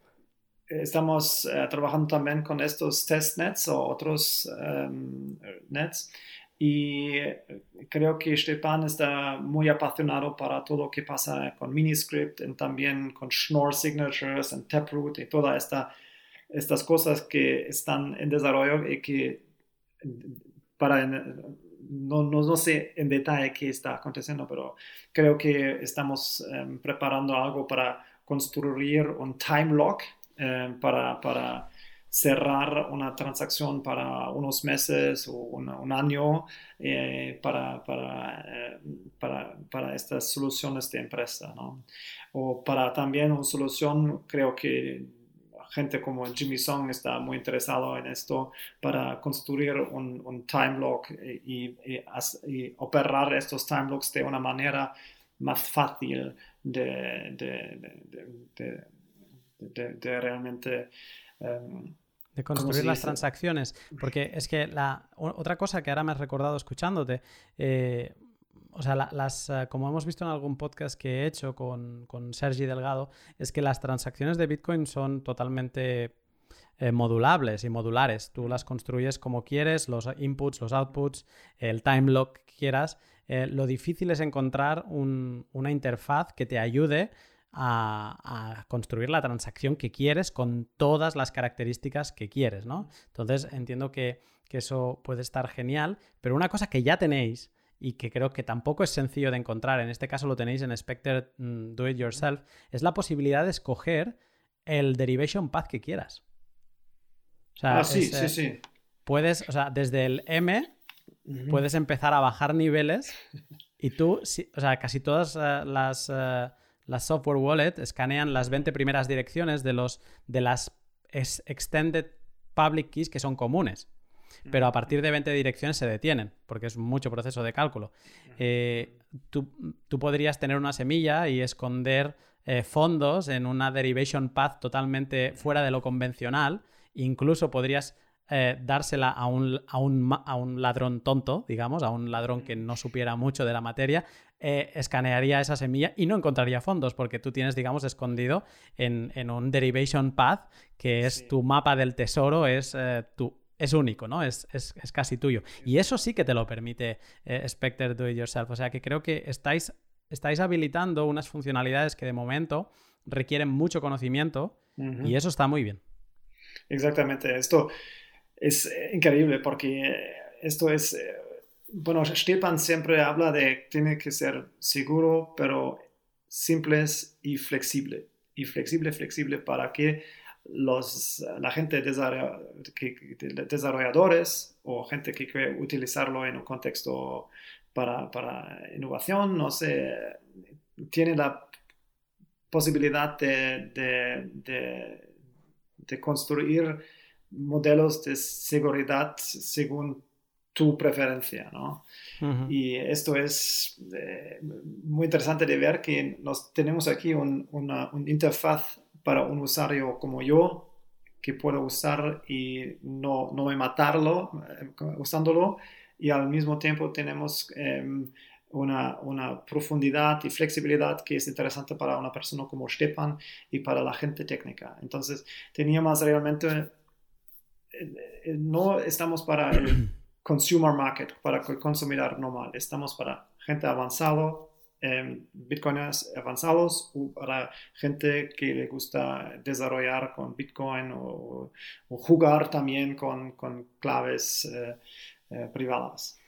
estamos eh, trabajando también con estos testnets o otros em, nets. Y creo que Stepan está muy apasionado para todo lo que pasa con Miniscript y también con Schnorr Signatures y Taproot y todas esta, estas cosas que están en desarrollo y que para no, no, sé en detalle qué está aconteciendo, pero creo que estamos em, preparando algo para construir un time lock eh, para, para, cerrar una transacción para unos meses o un, año eh, para, para, eh, para, para, estas soluciones de empresa. ¿no? O para también una solución, creo que gente como Jimmy Song está muy interesado en esto para construir un, un time lock y, y, operar estos time locks de una manera más fácil de, de, de, realmente... Um, de construir las transacciones. Porque es que la otra cosa que ahora me has recordado escuchándote, eh, o sea, las, eh, como hemos visto en algún podcast que he hecho con, con Sergi Delgado, es que las transacciones de Bitcoin son totalmente eh, modulables y modulares. Tú las construyes como quieres, los inputs, los outputs, el time lock que quieras. Eh, lo difícil es encontrar una interfaz que te ayude a, construir la transacción que quieres con todas las características que quieres, ¿no? Entonces entiendo que, que eso puede estar genial, pero una cosa que ya tenéis y que creo que tampoco es sencillo de encontrar, en este caso lo tenéis en Spectre mm, Do It Yourself, es la posibilidad de escoger el derivation path que quieras. ah, sí, sí, sí. Puedes, o sea, desde el M puedes empezar a bajar niveles y tú, o sea, casi todas eh, las, eh, las software wallet escanean las 20 primeras direcciones de, los, de las extended public keys que son comunes pero a partir de 20 direcciones se detienen, porque es mucho proceso de cálculo. Eh, tú, podrías tener una semilla y esconder eh, fondos en una derivation path totalmente fuera de lo convencional, incluso podrías eh, dársela a un, a, un, ladrón tonto, digamos, a un ladrón que no supiera mucho de la materia, escanearía esa semilla y no encontraría fondos porque tú tienes, digamos, escondido en, un derivation path, que es tu mapa del tesoro, es tu es único, ¿no? Es, casi tuyo. Y eso sí que te lo permite eh, Spectre Do It Yourself. O sea que creo que estáis, estáis habilitando unas funcionalidades que de momento requieren mucho conocimiento y eso está muy bien. Exactamente. Esto es eh, increíble porque esto es, eh, bueno, Stepan siempre habla de tiene que ser seguro, pero simple y flexible. Y flexible, flexible para que los, la gente desarrolladores o gente que quiere utilizarlo en un contexto para, para innovación, no sé, tiene la posibilidad de, de, de, construir modelos de seguridad según tu preferencia, ¿no? Y esto es eh, muy interesante de ver que nos tenemos aquí un, una, una interfaz para un usuario como yo, que puedo usar y no, no matarlo eh, usándolo, y al mismo tiempo tenemos em, una, una, profundidad y flexibilidad que es interesante para una persona como Stepan y para la gente técnica. Entonces, teníamos realmente, eh, eh, no estamos para el (clears throat) consumer market, para el consumidor normal, estamos para gente avanzado, eh, bitcoiners avanzados o para gente que le gusta desarrollar con bitcoin o, jugar también con, con claves eh, eh, privadas.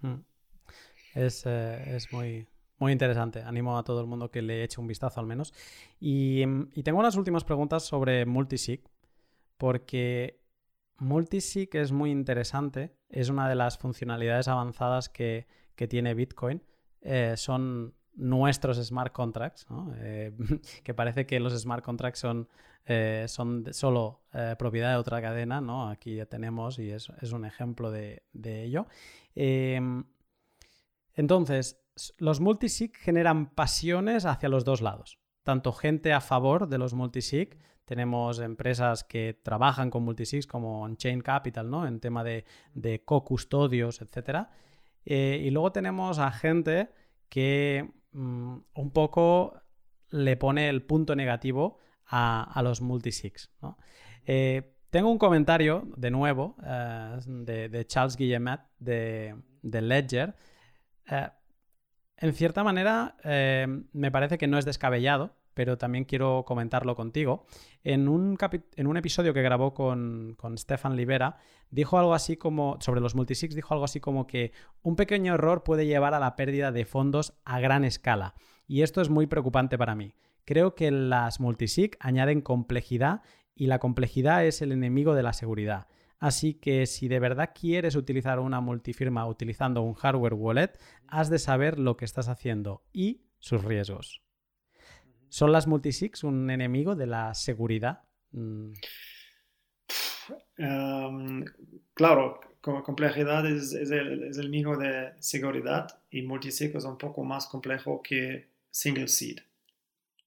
Mm. Es, eh, es, muy, muy interesante. Animo a todo el mundo que le eche un vistazo al menos. Y, y tengo unas últimas preguntas sobre multisig, porque multisig es muy interesante. Es una de las funcionalidades avanzadas que, que tiene Bitcoin. Son nuestros smart contracts, eh, (laughs) que parece que los smart contracts son, eh, son solo eh, propiedad de otra cadena, ¿no? aquí ya tenemos y es, un ejemplo de, ello. Em, entonces, los multisig generan pasiones hacia los dos lados, tanto gente a favor de los multisig, tenemos empresas que trabajan con multisigs como Chain Capital, ¿no? En tema de, de co-custodios, etc. y luego tenemos a gente que Mm, un poco le pone el punto negativo a, los multisigs. Eh, tengo un comentario, de nuevo, eh, de, Charles Guillemet de, Ledger. Eh, en cierta manera, me parece que no es descabellado, pero también quiero comentarlo contigo. En un, episodio que grabó con, con, Stefan Libera, dijo algo así como, sobre los multisigs, dijo algo así como que un pequeño error puede llevar a la pérdida de fondos a gran escala. Y esto es muy preocupante para mí. Creo que las multisig añaden complejidad y la complejidad es el enemigo de la seguridad. Así que si de verdad quieres utilizar una multifirma utilizando un hardware wallet, has de saber lo que estás haciendo y sus riesgos. ¿Son las multisigs un enemigo de la seguridad? Mm. Em, claro, como complejidad es, el, enemigo de seguridad y multisig es un poco más complejo que single seed.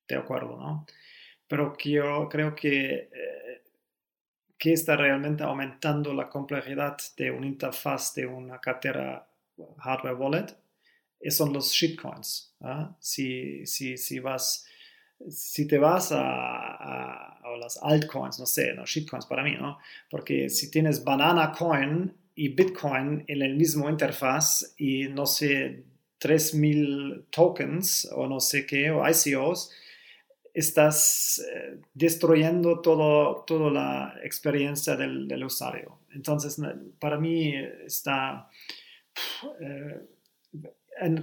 De acuerdo, ¿no? Pero yo creo que eh, que está realmente aumentando la complejidad de una interfaz de una cartera hardware wallet son los shitcoins. ¿ah? Si, si, si, vas, si te vas a, a, las altcoins, no sé, no, shitcoins para mí, ¿no? Porque si tienes Banana Coin y Bitcoin en el mismo interfaz y no sé, 3000 tokens o no sé qué, o ICOs, estás eh, destruyendo todo, toda la experiencia del, usuario. Entonces, para mí está... Eh,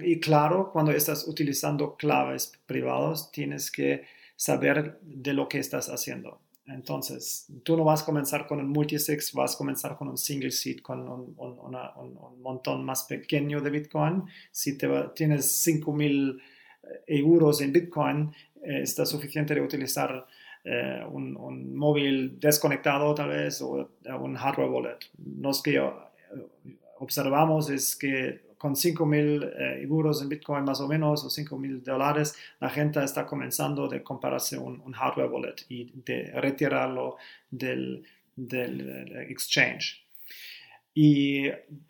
y claro, cuando estás utilizando claves privadas, tienes que saber de lo que estás haciendo. Entonces, tú no vas a comenzar con un multisig, vas a comenzar con un single seed, con un, montón más pequeño de Bitcoin. Si te tienes 5000 euros en Bitcoin, eh, está suficiente de utilizar eh, un, móvil desconectado tal vez o un hardware wallet. Lo que eh, observamos es que con 5.000 euros en Bitcoin más o menos o 5.000 dólares, la gente está comenzando de comprarse un, hardware wallet y de retirarlo del, del exchange. Y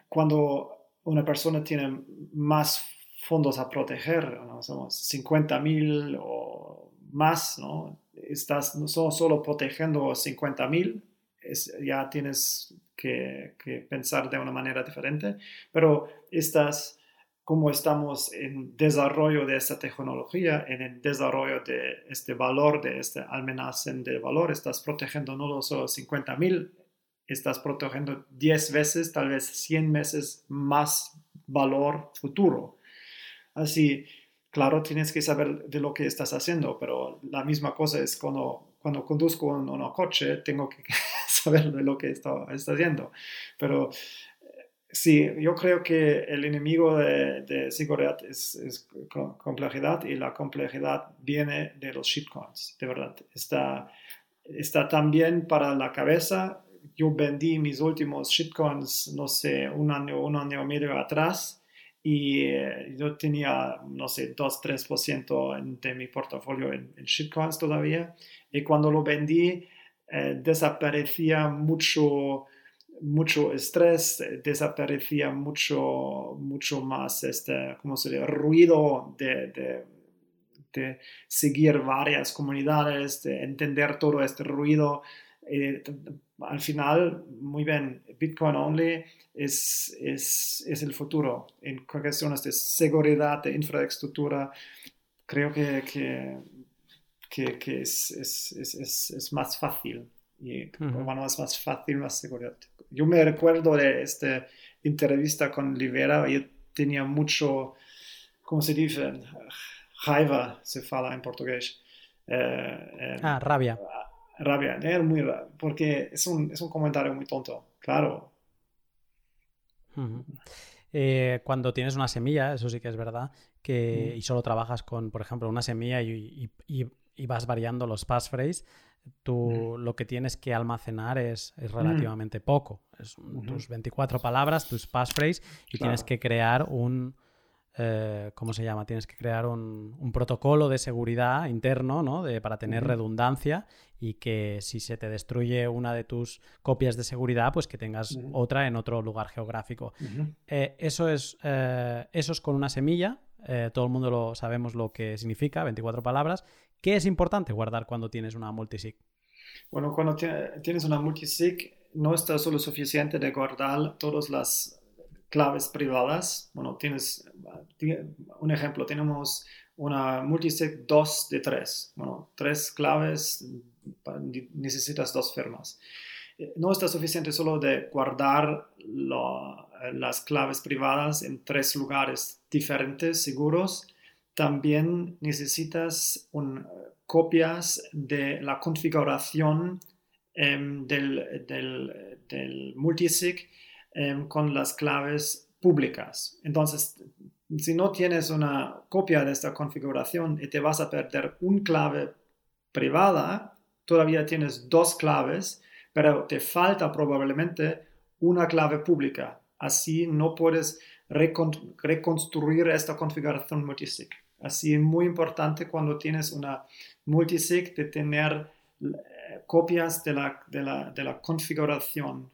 cuando una persona tiene más fondos a proteger, ¿no? somos 50 mil o más, ¿no? Estás no solo protegiendo 50 mil, ya tienes que, pensar de una manera diferente, pero estás, como estamos en desarrollo de esta tecnología, en el desarrollo de este valor, de este almacén de valor, estás protegiendo no solo 50 mil, estás protegiendo 10 veces, tal vez 100 veces más valor futuro. Así, claro, tienes que saber de lo que estás haciendo, pero la misma cosa es cuando, cuando conduzco un, un coche, tengo que saber de lo que está, haciendo. Pero sí, yo creo que el enemigo de, seguridad es, complejidad y la complejidad viene de los shitcoins, de verdad. Está, está también para la cabeza. Yo vendí mis últimos shitcoins, no sé, un año, un año y medio atrás y eh, yo tenía, no sé, 2-3% de mi portafolio en, shitcoins todavía. Y cuando lo vendí, eh, desaparecía mucho, mucho estrés, desaparecía mucho, mucho más este, ¿cómo se dice? ruido de, de, de, seguir varias comunidades, de entender todo este ruido. Eh, al final, muy bien, Bitcoin only es, es, es el futuro en cuestiones de seguridad, de infraestructura. Creo que, que, que, que es, es, es, más fácil. Y bueno, es más fácil, más seguridad. Yo me recuerdo de esta entrevista con Rivera, yo tenía mucho, ¿cómo se dice? Raiva, se fala en portugués. Eh, eh, ah, rabia rabia, es muy rabia, porque es un, es un comentario muy tonto, claro. Eh, cuando tienes una semilla, eso sí que es verdad, que, y solo trabajas con, por ejemplo, una semilla y, y, vas variando los passphrase, tú lo que tienes que almacenar es, es relativamente poco. Es tus 24 palabras, tus passphrase, y tienes que crear un, eh, ¿cómo se llama? Tienes que crear un, protocolo de seguridad interno, ¿no? De, para tener redundancia y que si se te destruye una de tus copias de seguridad, pues que tengas otra en otro lugar geográfico. Eh, eso, es, eh, eso es con una semilla. todo el mundo lo sabemos lo que significa, 24 palabras. ¿Qué es importante guardar cuando tienes una multisig? Bueno, cuando tienes una multisig, no está solo suficiente de guardar todas las claves privadas. Bueno, tienes un ejemplo, tenemos una multisig 2 de 3. Bueno, tres claves, necesitas dos firmas. No está suficiente solo de guardar las claves privadas en tres lugares diferentes, seguros. También necesitas copias de la configuración em, del, multisig em, con las claves públicas. Entonces, si no tienes una copia de esta configuración y te vas a perder un clave privada, todavía tienes dos claves, pero te falta probablemente una clave pública. Así no puedes reconstruir esta configuración multisig. Así es muy importante cuando tienes una multisig de tener eh, copias de la, de la, de la configuración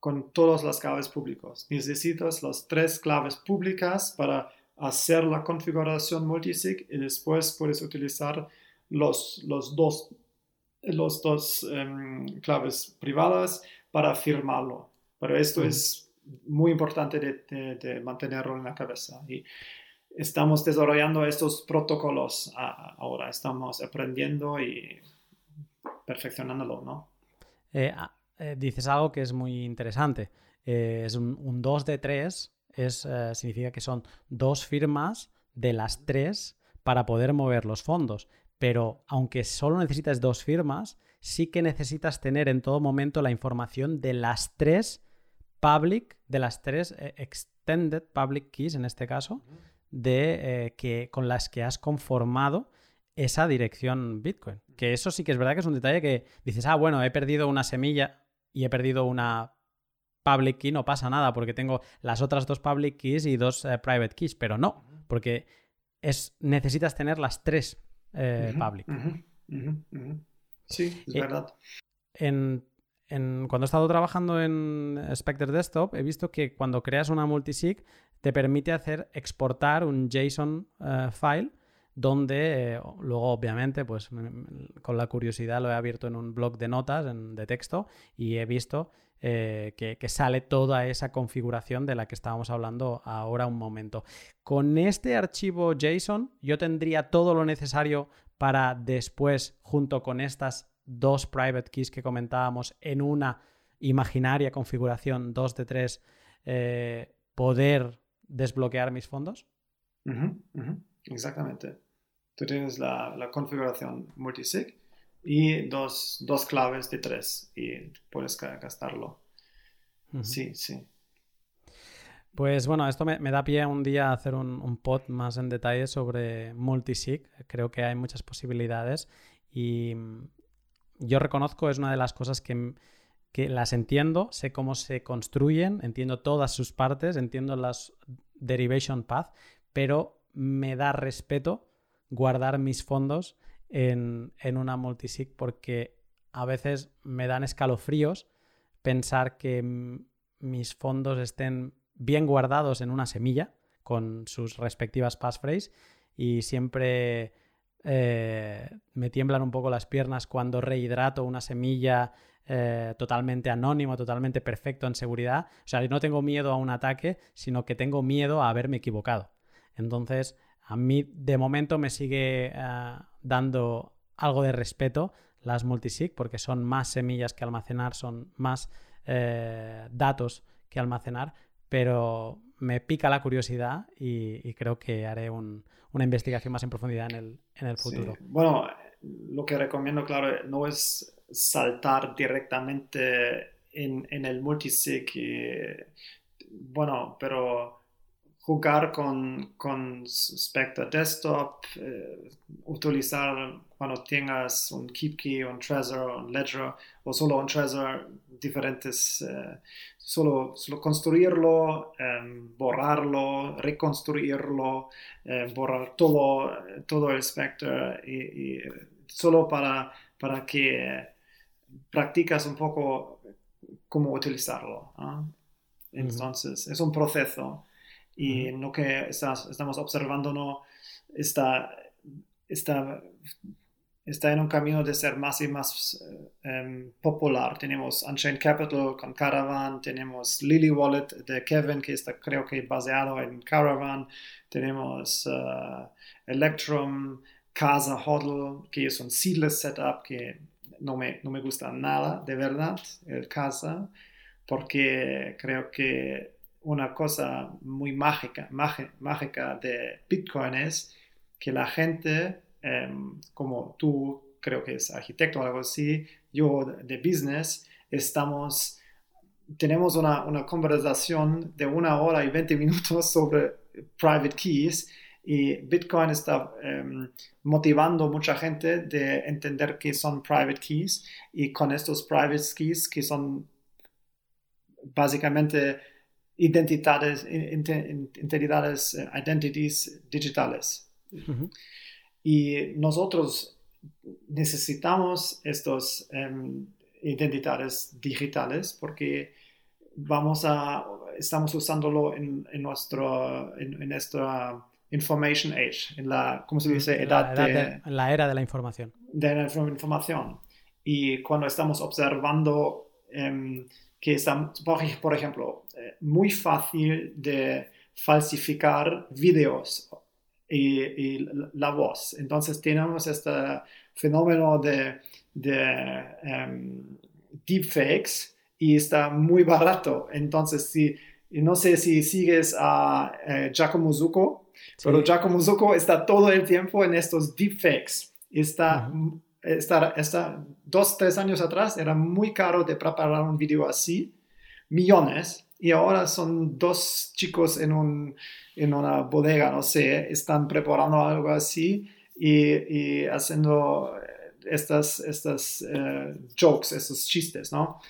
con todas las claves públicas. Necesitas las tres claves públicas para hacer la configuración multisig y después puedes utilizar los, los dos, los dos em, claves privadas para firmarlo. Pero esto es muy importante de, de, mantenerlo en la cabeza. Y estamos desarrollando estos protocolos ahora, estamos aprendiendo y perfeccionándolo, ¿no? Eh, ah, eh, dices algo que es muy interesante. Eh, es un, 2 de 3, es, significa que son dos firmas de las tres para poder mover los fondos. Pero aunque solo necesitas dos firmas, sí que necesitas tener en todo momento la información de las tres public, de las tres extended public keys en este caso, de eh, que, con las que has conformado esa dirección Bitcoin. Que eso sí que es verdad que es un detalle que dices, ah, bueno, he perdido una semilla y he perdido una public key, no pasa nada porque tengo las otras dos public keys y dos eh, private keys, pero no, porque es, necesitas tener las tres eh, public. Sí, es verdad. En, cuando he estado trabajando en Spectre Desktop, he visto que cuando creas una multisig te permite hacer exportar un JSON eh, file donde eh, luego obviamente pues con la curiosidad lo he abierto en un blog de notas de texto y he visto eh, que, que, sale toda esa configuración de la que estábamos hablando ahora un momento. Con este archivo JSON yo tendría todo lo necesario para después junto con estas dos private keys que comentábamos en una imaginaria configuración 2 de 3 poder desbloquear mis fondos? Exactamente. Tú tienes la, configuración multisig y dos, dos, claves de tres y puedes gastarlo. Sí, sí. Pues bueno, esto me, da pie un día a hacer un, un, pod más en detalle sobre multisig. Creo que hay muchas posibilidades y mm, yo reconozco es una de las cosas que, que las entiendo, sé cómo se construyen, entiendo todas sus partes, entiendo las derivation path, pero me da respeto guardar mis fondos en, una multisig porque a veces me dan escalofríos pensar que mis fondos estén bien guardados en una semilla con sus respectivas passphrase y siempre eh, me tiemblan un poco las piernas cuando rehidrato una semilla eh, totalmente anónimo, totalmente perfecto en seguridad. O sea, no tengo miedo a un ataque, sino que tengo miedo a haberme equivocado. Entonces, a mí de momento me sigue eh, dando algo de respeto las multisig porque son más semillas que almacenar, son más eh, datos que almacenar, pero me pica la curiosidad y, creo que haré una investigación más en profundidad en el, futuro. Bueno, lo que recomiendo, claro, no es saltar directamente en, en el multisig. bueno, pero jugar con, con Spectre Desktop, eh, utilizar cuando tengas un KeepKey, un Trezor, un Ledger o solo un Trezor, diferentes, eh, solo, solo, construirlo, em, borrarlo, reconstruirlo, eh, borrar todo, todo el Spectre y, y solo para, para que practicas un poco cómo utilizarlo. Entonces, es un proceso y lo que estamos observando no está, está, está en un camino de ser más y más eh, em, popular. Tenemos Unchained Capital con Caravan, tenemos Lily Wallet de Kevin, que está creo que baseado en Caravan, tenemos uh, Electrum, Casa Hodl, que es un seedless setup que no me, no me gusta nada, de verdad, el casa, porque creo que una cosa muy mágica, mágica de Bitcoin es que la gente em, como tú, creo que es arquitecto o algo así, yo de business, estamos, tenemos una, una conversación de una hora y 20 minutos sobre private keys y Bitcoin está um, motivando mucha gente de entender qué son private keys y con estos private keys que son básicamente identidades, identidades, eh, identities digitales. Y nosotros necesitamos estos um, identidades digitales porque vamos a, estamos usándolo en, en nuestro, en, en nuestra information age, en la, ¿cómo se dice? Edad, la, de, la era de la información. De la información. Y cuando estamos observando um, que está, por ejemplo, eh, muy fácil de falsificar videos y, y, la voz. Entonces tenemos este fenómeno de, de um, deepfakes y está muy barato. Entonces, si, no sé si sigues a eh, Giacomo Zucco, pero Giacomo Zucco está todo el tiempo en estos deepfakes. Está, está, está, dos, tres años atrás era muy caro de preparar un video así, millones, y ahora son dos chicos en, un, en una bodega, no sé, están preparando algo así y, y haciendo estas, estas eh, jokes, estos chistes, ¿no?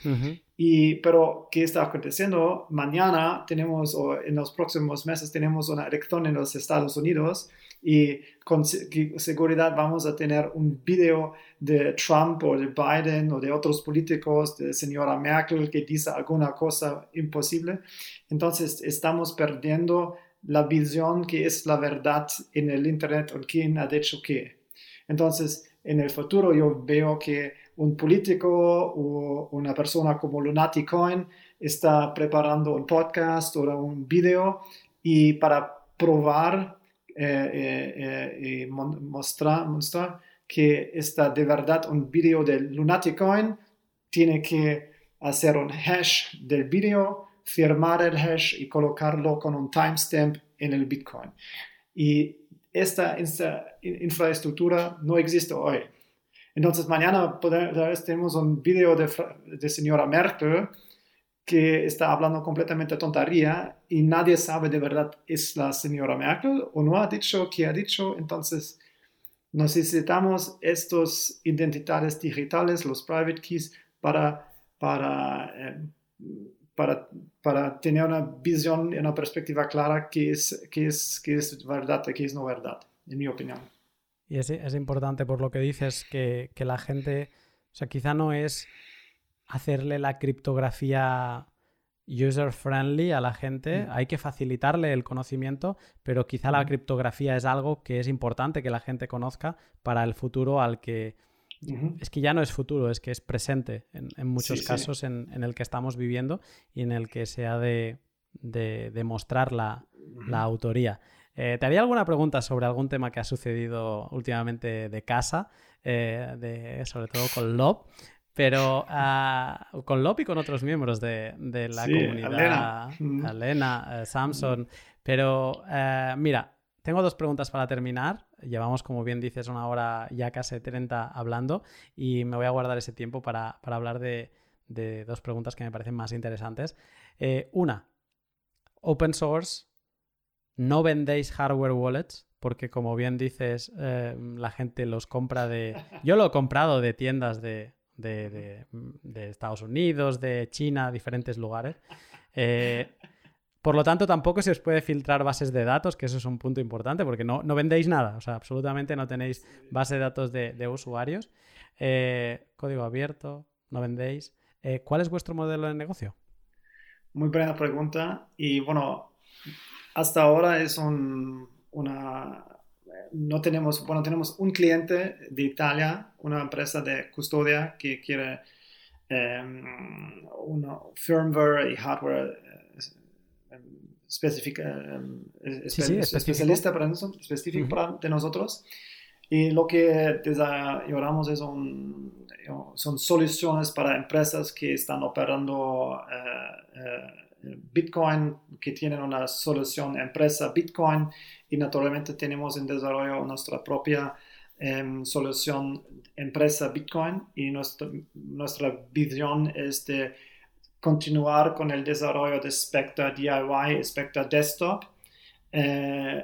y, pero, ¿qué está aconteciendo? Mañana tenemos, o en los próximos meses, tenemos una elección en los Estados Unidos y con seguridad vamos a tener un video de Trump o de Biden o de otros políticos, de señora Merkel, que dice alguna cosa imposible. Entonces, estamos perdiendo la visión que es la verdad en el Internet o quién ha dicho qué. Entonces, en el futuro yo veo que un político o una persona como Lunatic Coin está preparando un podcast o un video y para probar eh, eh, eh, y mostrar, mostrar que está de verdad un video de Lunatic Coin, tiene que hacer un hash del video, firmar el hash y colocarlo con un timestamp en el Bitcoin. Y esta, infraestructura no existe hoy. Entonces mañana vez tenemos un video de, de señora Merkel que está hablando completamente tontería y nadie sabe de verdad es la señora Merkel o no ha dicho qué ha dicho. Entonces necesitamos estos identidades digitales, los private keys, para, para eh, para, para tener una visión y una perspectiva clara qué es, qué es, qué es verdad y qué es no verdad, en mi opinión. Y es, es importante por lo que dices que, que, la gente, o sea, quizá no es hacerle la criptografía user friendly a la gente, mm. hay que facilitarle el conocimiento, pero quizá la mm. criptografía es algo que es importante que la gente conozca para el futuro al que es que ya no es futuro, es que es presente en, muchos casos En, el que estamos viviendo y en el que se ha de, demostrar la, autoría. Eh, te haría alguna pregunta sobre algún tema que ha sucedido últimamente de casa, eh, de, sobre todo con Lob, pero ah, con Lob y con otros miembros de, la comunidad, Elena, eh, Samson. Pero mira, tengo dos preguntas para terminar. Llevamos, como bien dices, una hora ya casi 30 hablando y me voy a guardar ese tiempo para, hablar de, dos preguntas que me parecen más interesantes. Eh, una, open source, no vendéis hardware wallets porque como bien dices, eh, la gente los compra de... (laughs) Yo lo he comprado de tiendas de, de, de Estados Unidos, de China, diferentes lugares. Eh, por lo tanto, tampoco se os puede filtrar bases de datos, que eso es un punto importante, porque no, no vendéis nada, o sea, absolutamente no tenéis base de datos de, usuarios. Eh, código abierto, no vendéis. Eh, ¿Cuál es vuestro modelo de negocio? Muy buena pregunta. Y bueno, hasta ahora es un, una... No tenemos, bueno, tenemos un cliente de Italia, una empresa de custodia que quiere una firmware y hardware específica, especialista para nosotros, específico para de nosotros. Y lo que desarrollamos es un, son soluciones para empresas que están operando eh, eh, Bitcoin, que tienen una solución empresa Bitcoin. Y naturalmente tenemos en desarrollo nuestra propia em, solución empresa Bitcoin. Y nuestra, nuestra visión es de continuar con el desarrollo de Spectre DIY, Spectre Desktop, eh,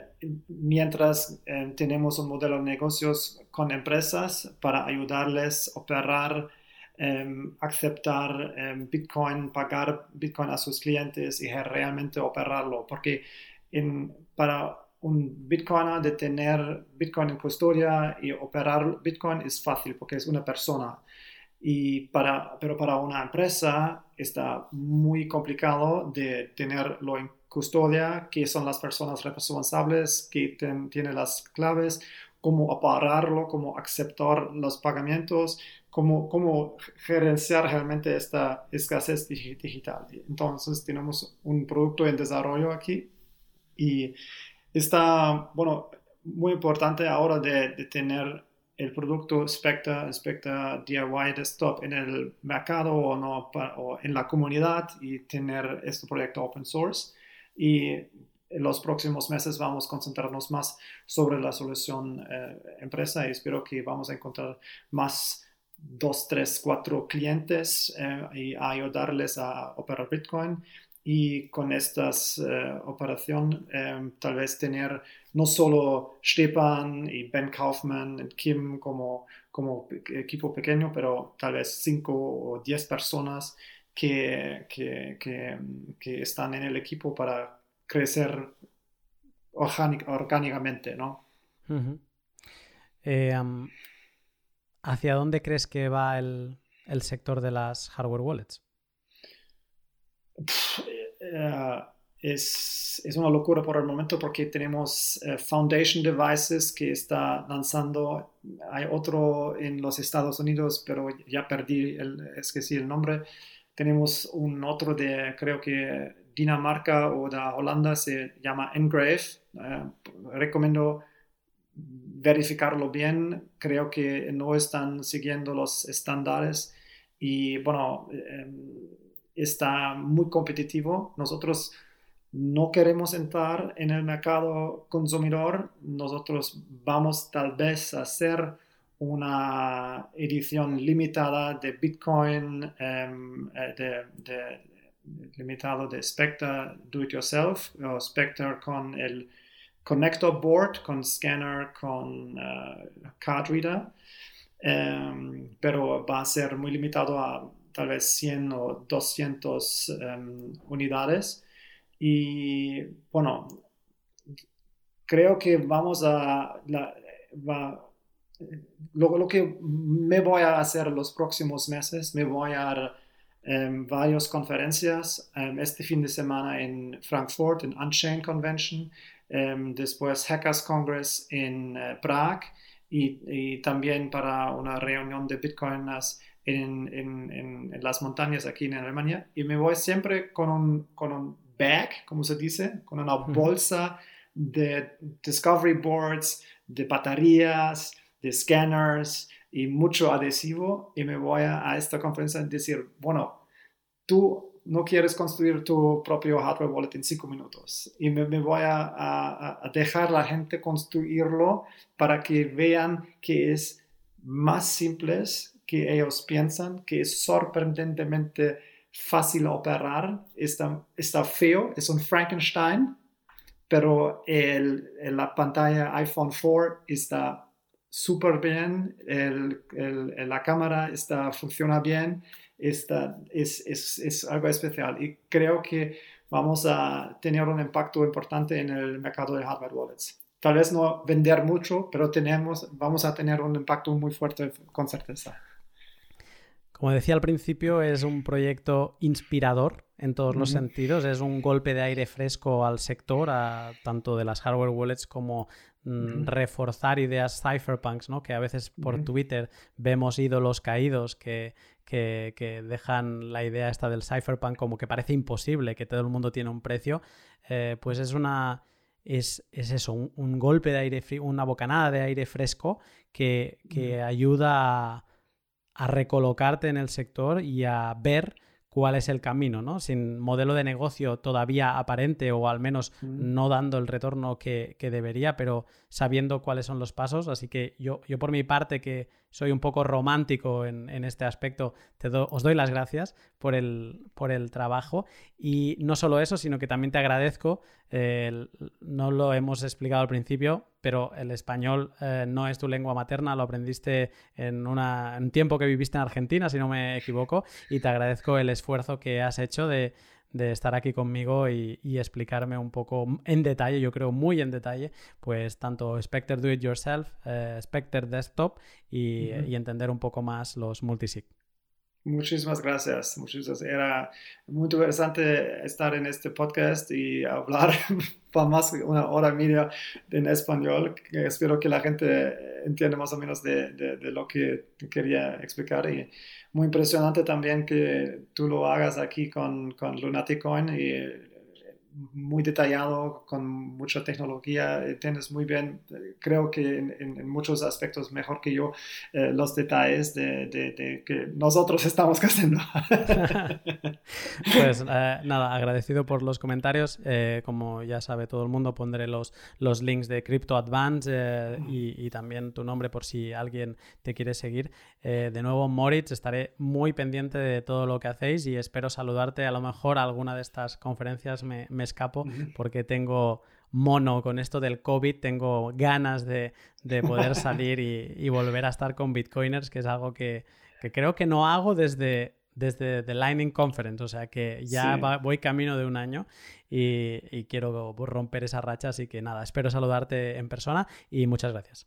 mientras eh, tenemos un modelo de negocios con empresas para ayudarles a operar, em, aceptar Bitcoin, pagar Bitcoin a sus clientes y realmente operarlo, porque para un Bitcoiner de tener Bitcoin en custodia y operar Bitcoin es fácil porque es una persona. Y para, pero para una empresa está muy complicado de tenerlo en custodia, que son las personas responsables, que tienen las claves, cómo operarlo, cómo aceptar los pagamentos, cómo, cómo gerenciar realmente esta escasez digital. Entonces tenemos un producto en desarrollo aquí y está, bueno, muy importante ahora de, tener el producto Spectre, Spectre DIY Desktop en el mercado o, no, o en la comunidad y tener este proyecto open source. Y en los próximos meses vamos a concentrarnos más sobre la solución eh, empresa y espero que vamos a encontrar más dos, tres, cuatro clientes eh, y ayudarles a operar Bitcoin y con esta eh, operación eh, tal vez tener no solo Stepan y Ben Kaufman y Kim como, como equipo pequeño, pero tal vez cinco o diez personas que, que, que, están en el equipo para crecer orgánicamente, ¿no? Eh, ¿Hacia dónde crees que va el, el sector de las hardware wallets? Eh, es, es, una locura por el momento porque tenemos eh, Foundation Devices que está lanzando, hay otro en los Estados Unidos, pero ya perdí el, es que sí, el nombre. Tenemos un otro de, creo que Dinamarca o de Holanda, se llama Engrave. Eh, recomiendo verificarlo bien. Creo que no están siguiendo los estándares y bueno, está muy competitivo. Nosotros no queremos entrar en el mercado consumidor. Nosotros vamos tal vez a hacer una edición limitada de Bitcoin, em, eh, de, limitado de Spectre Do It Yourself o Spectre con el Connector Board, con scanner, con uh, card reader. Em, pero va a ser muy limitado a tal vez 100 o 200 em, unidades. Y bueno, creo que vamos a... lo, que me voy a hacer los próximos meses, me voy a dar em, varias conferencias. Em, este fin de semana en Frankfurt, en Unchained Convention. después Hackers Congress en uh, Prague. Y, y, también para una reunión de Bitcoiners en, las montañas aquí en Alemania y me voy siempre con un, con un bag, como se dice, con una bolsa de discovery boards, de baterías, de scanners y mucho adhesivo. Y me voy a, esta conferencia a decir, bueno, tú no quieres construir tu propio hardware wallet en cinco minutos. Y me, voy a, a, a dejar la gente construirlo para que vean que es más simple que ellos piensan, que es sorprendentemente fácil operar, está, está feo, es un Frankenstein, pero el, la pantalla iPhone 4 está súper bien, el, la cámara está, funciona bien, está, es, es, es, algo especial y creo que vamos a tener un impacto importante en el mercado de hardware wallets. Tal vez no vender mucho, pero tenemos, vamos a tener un impacto muy fuerte con certeza. Como decía al principio, es un proyecto inspirador en todos los sentidos. Es un golpe de aire fresco al sector, tanto de las hardware wallets como mm, reforzar ideas cypherpunks, ¿no? que a veces por Twitter vemos ídolos caídos que, que, dejan la idea esta del cypherpunk como que parece imposible, que todo el mundo tiene un precio. Eh, pues es una... Es, eso, un, golpe de aire, una bocanada de aire fresco que, que ayuda a a recolocarte en el sector y a ver cuál es el camino, ¿no? Sin modelo de negocio todavía aparente o al menos no dando el retorno que, debería, pero sabiendo cuáles son los pasos. Así que yo, yo por mi parte, que soy un poco romántico en, este aspecto, te os doy las gracias por el, por el trabajo. Y no solo eso, sino que también te agradezco, no lo hemos explicado al principio, pero el español eh, no es tu lengua materna, lo aprendiste en, un tiempo que viviste en Argentina, si no me equivoco, y te agradezco el esfuerzo que has hecho de, estar aquí conmigo y, explicarme un poco en detalle, yo creo muy en detalle, pues tanto Spectre Do It Yourself, eh, Spectre Desktop y, y, entender un poco más los multisig. Muchísimas gracias, muchísimas. Era muy interesante estar en este podcast y hablar (laughs) por más de una hora media en español. Espero que la gente entienda más o menos de, de, lo que quería explicar. Y muy impresionante también que tú lo hagas aquí con, con Lunatic Coin y muy detallado, con mucha tecnología, eh, tienes muy bien, eh, creo que en, muchos aspectos mejor que yo, eh, los detalles de, que nosotros (laughs) estamos haciendo. (laughs) pues nada, agradecido por los comentarios. como ya sabe todo el mundo, pondré los, los links de Crypto Advance y, y, también tu nombre por si alguien te quiere seguir. de nuevo, Moritz, estaré muy pendiente de todo lo que hacéis y espero saludarte. A lo mejor alguna de estas conferencias me me escapo porque tengo mono con esto del COVID, tengo ganas de, poder (laughs) salir y, volver a estar con bitcoiners, que es algo que, creo que no hago desde, desde The Lightning Conference, o sea que ya voy camino de un año y, y quiero romper esa racha, así que nada, espero saludarte en persona y muchas gracias.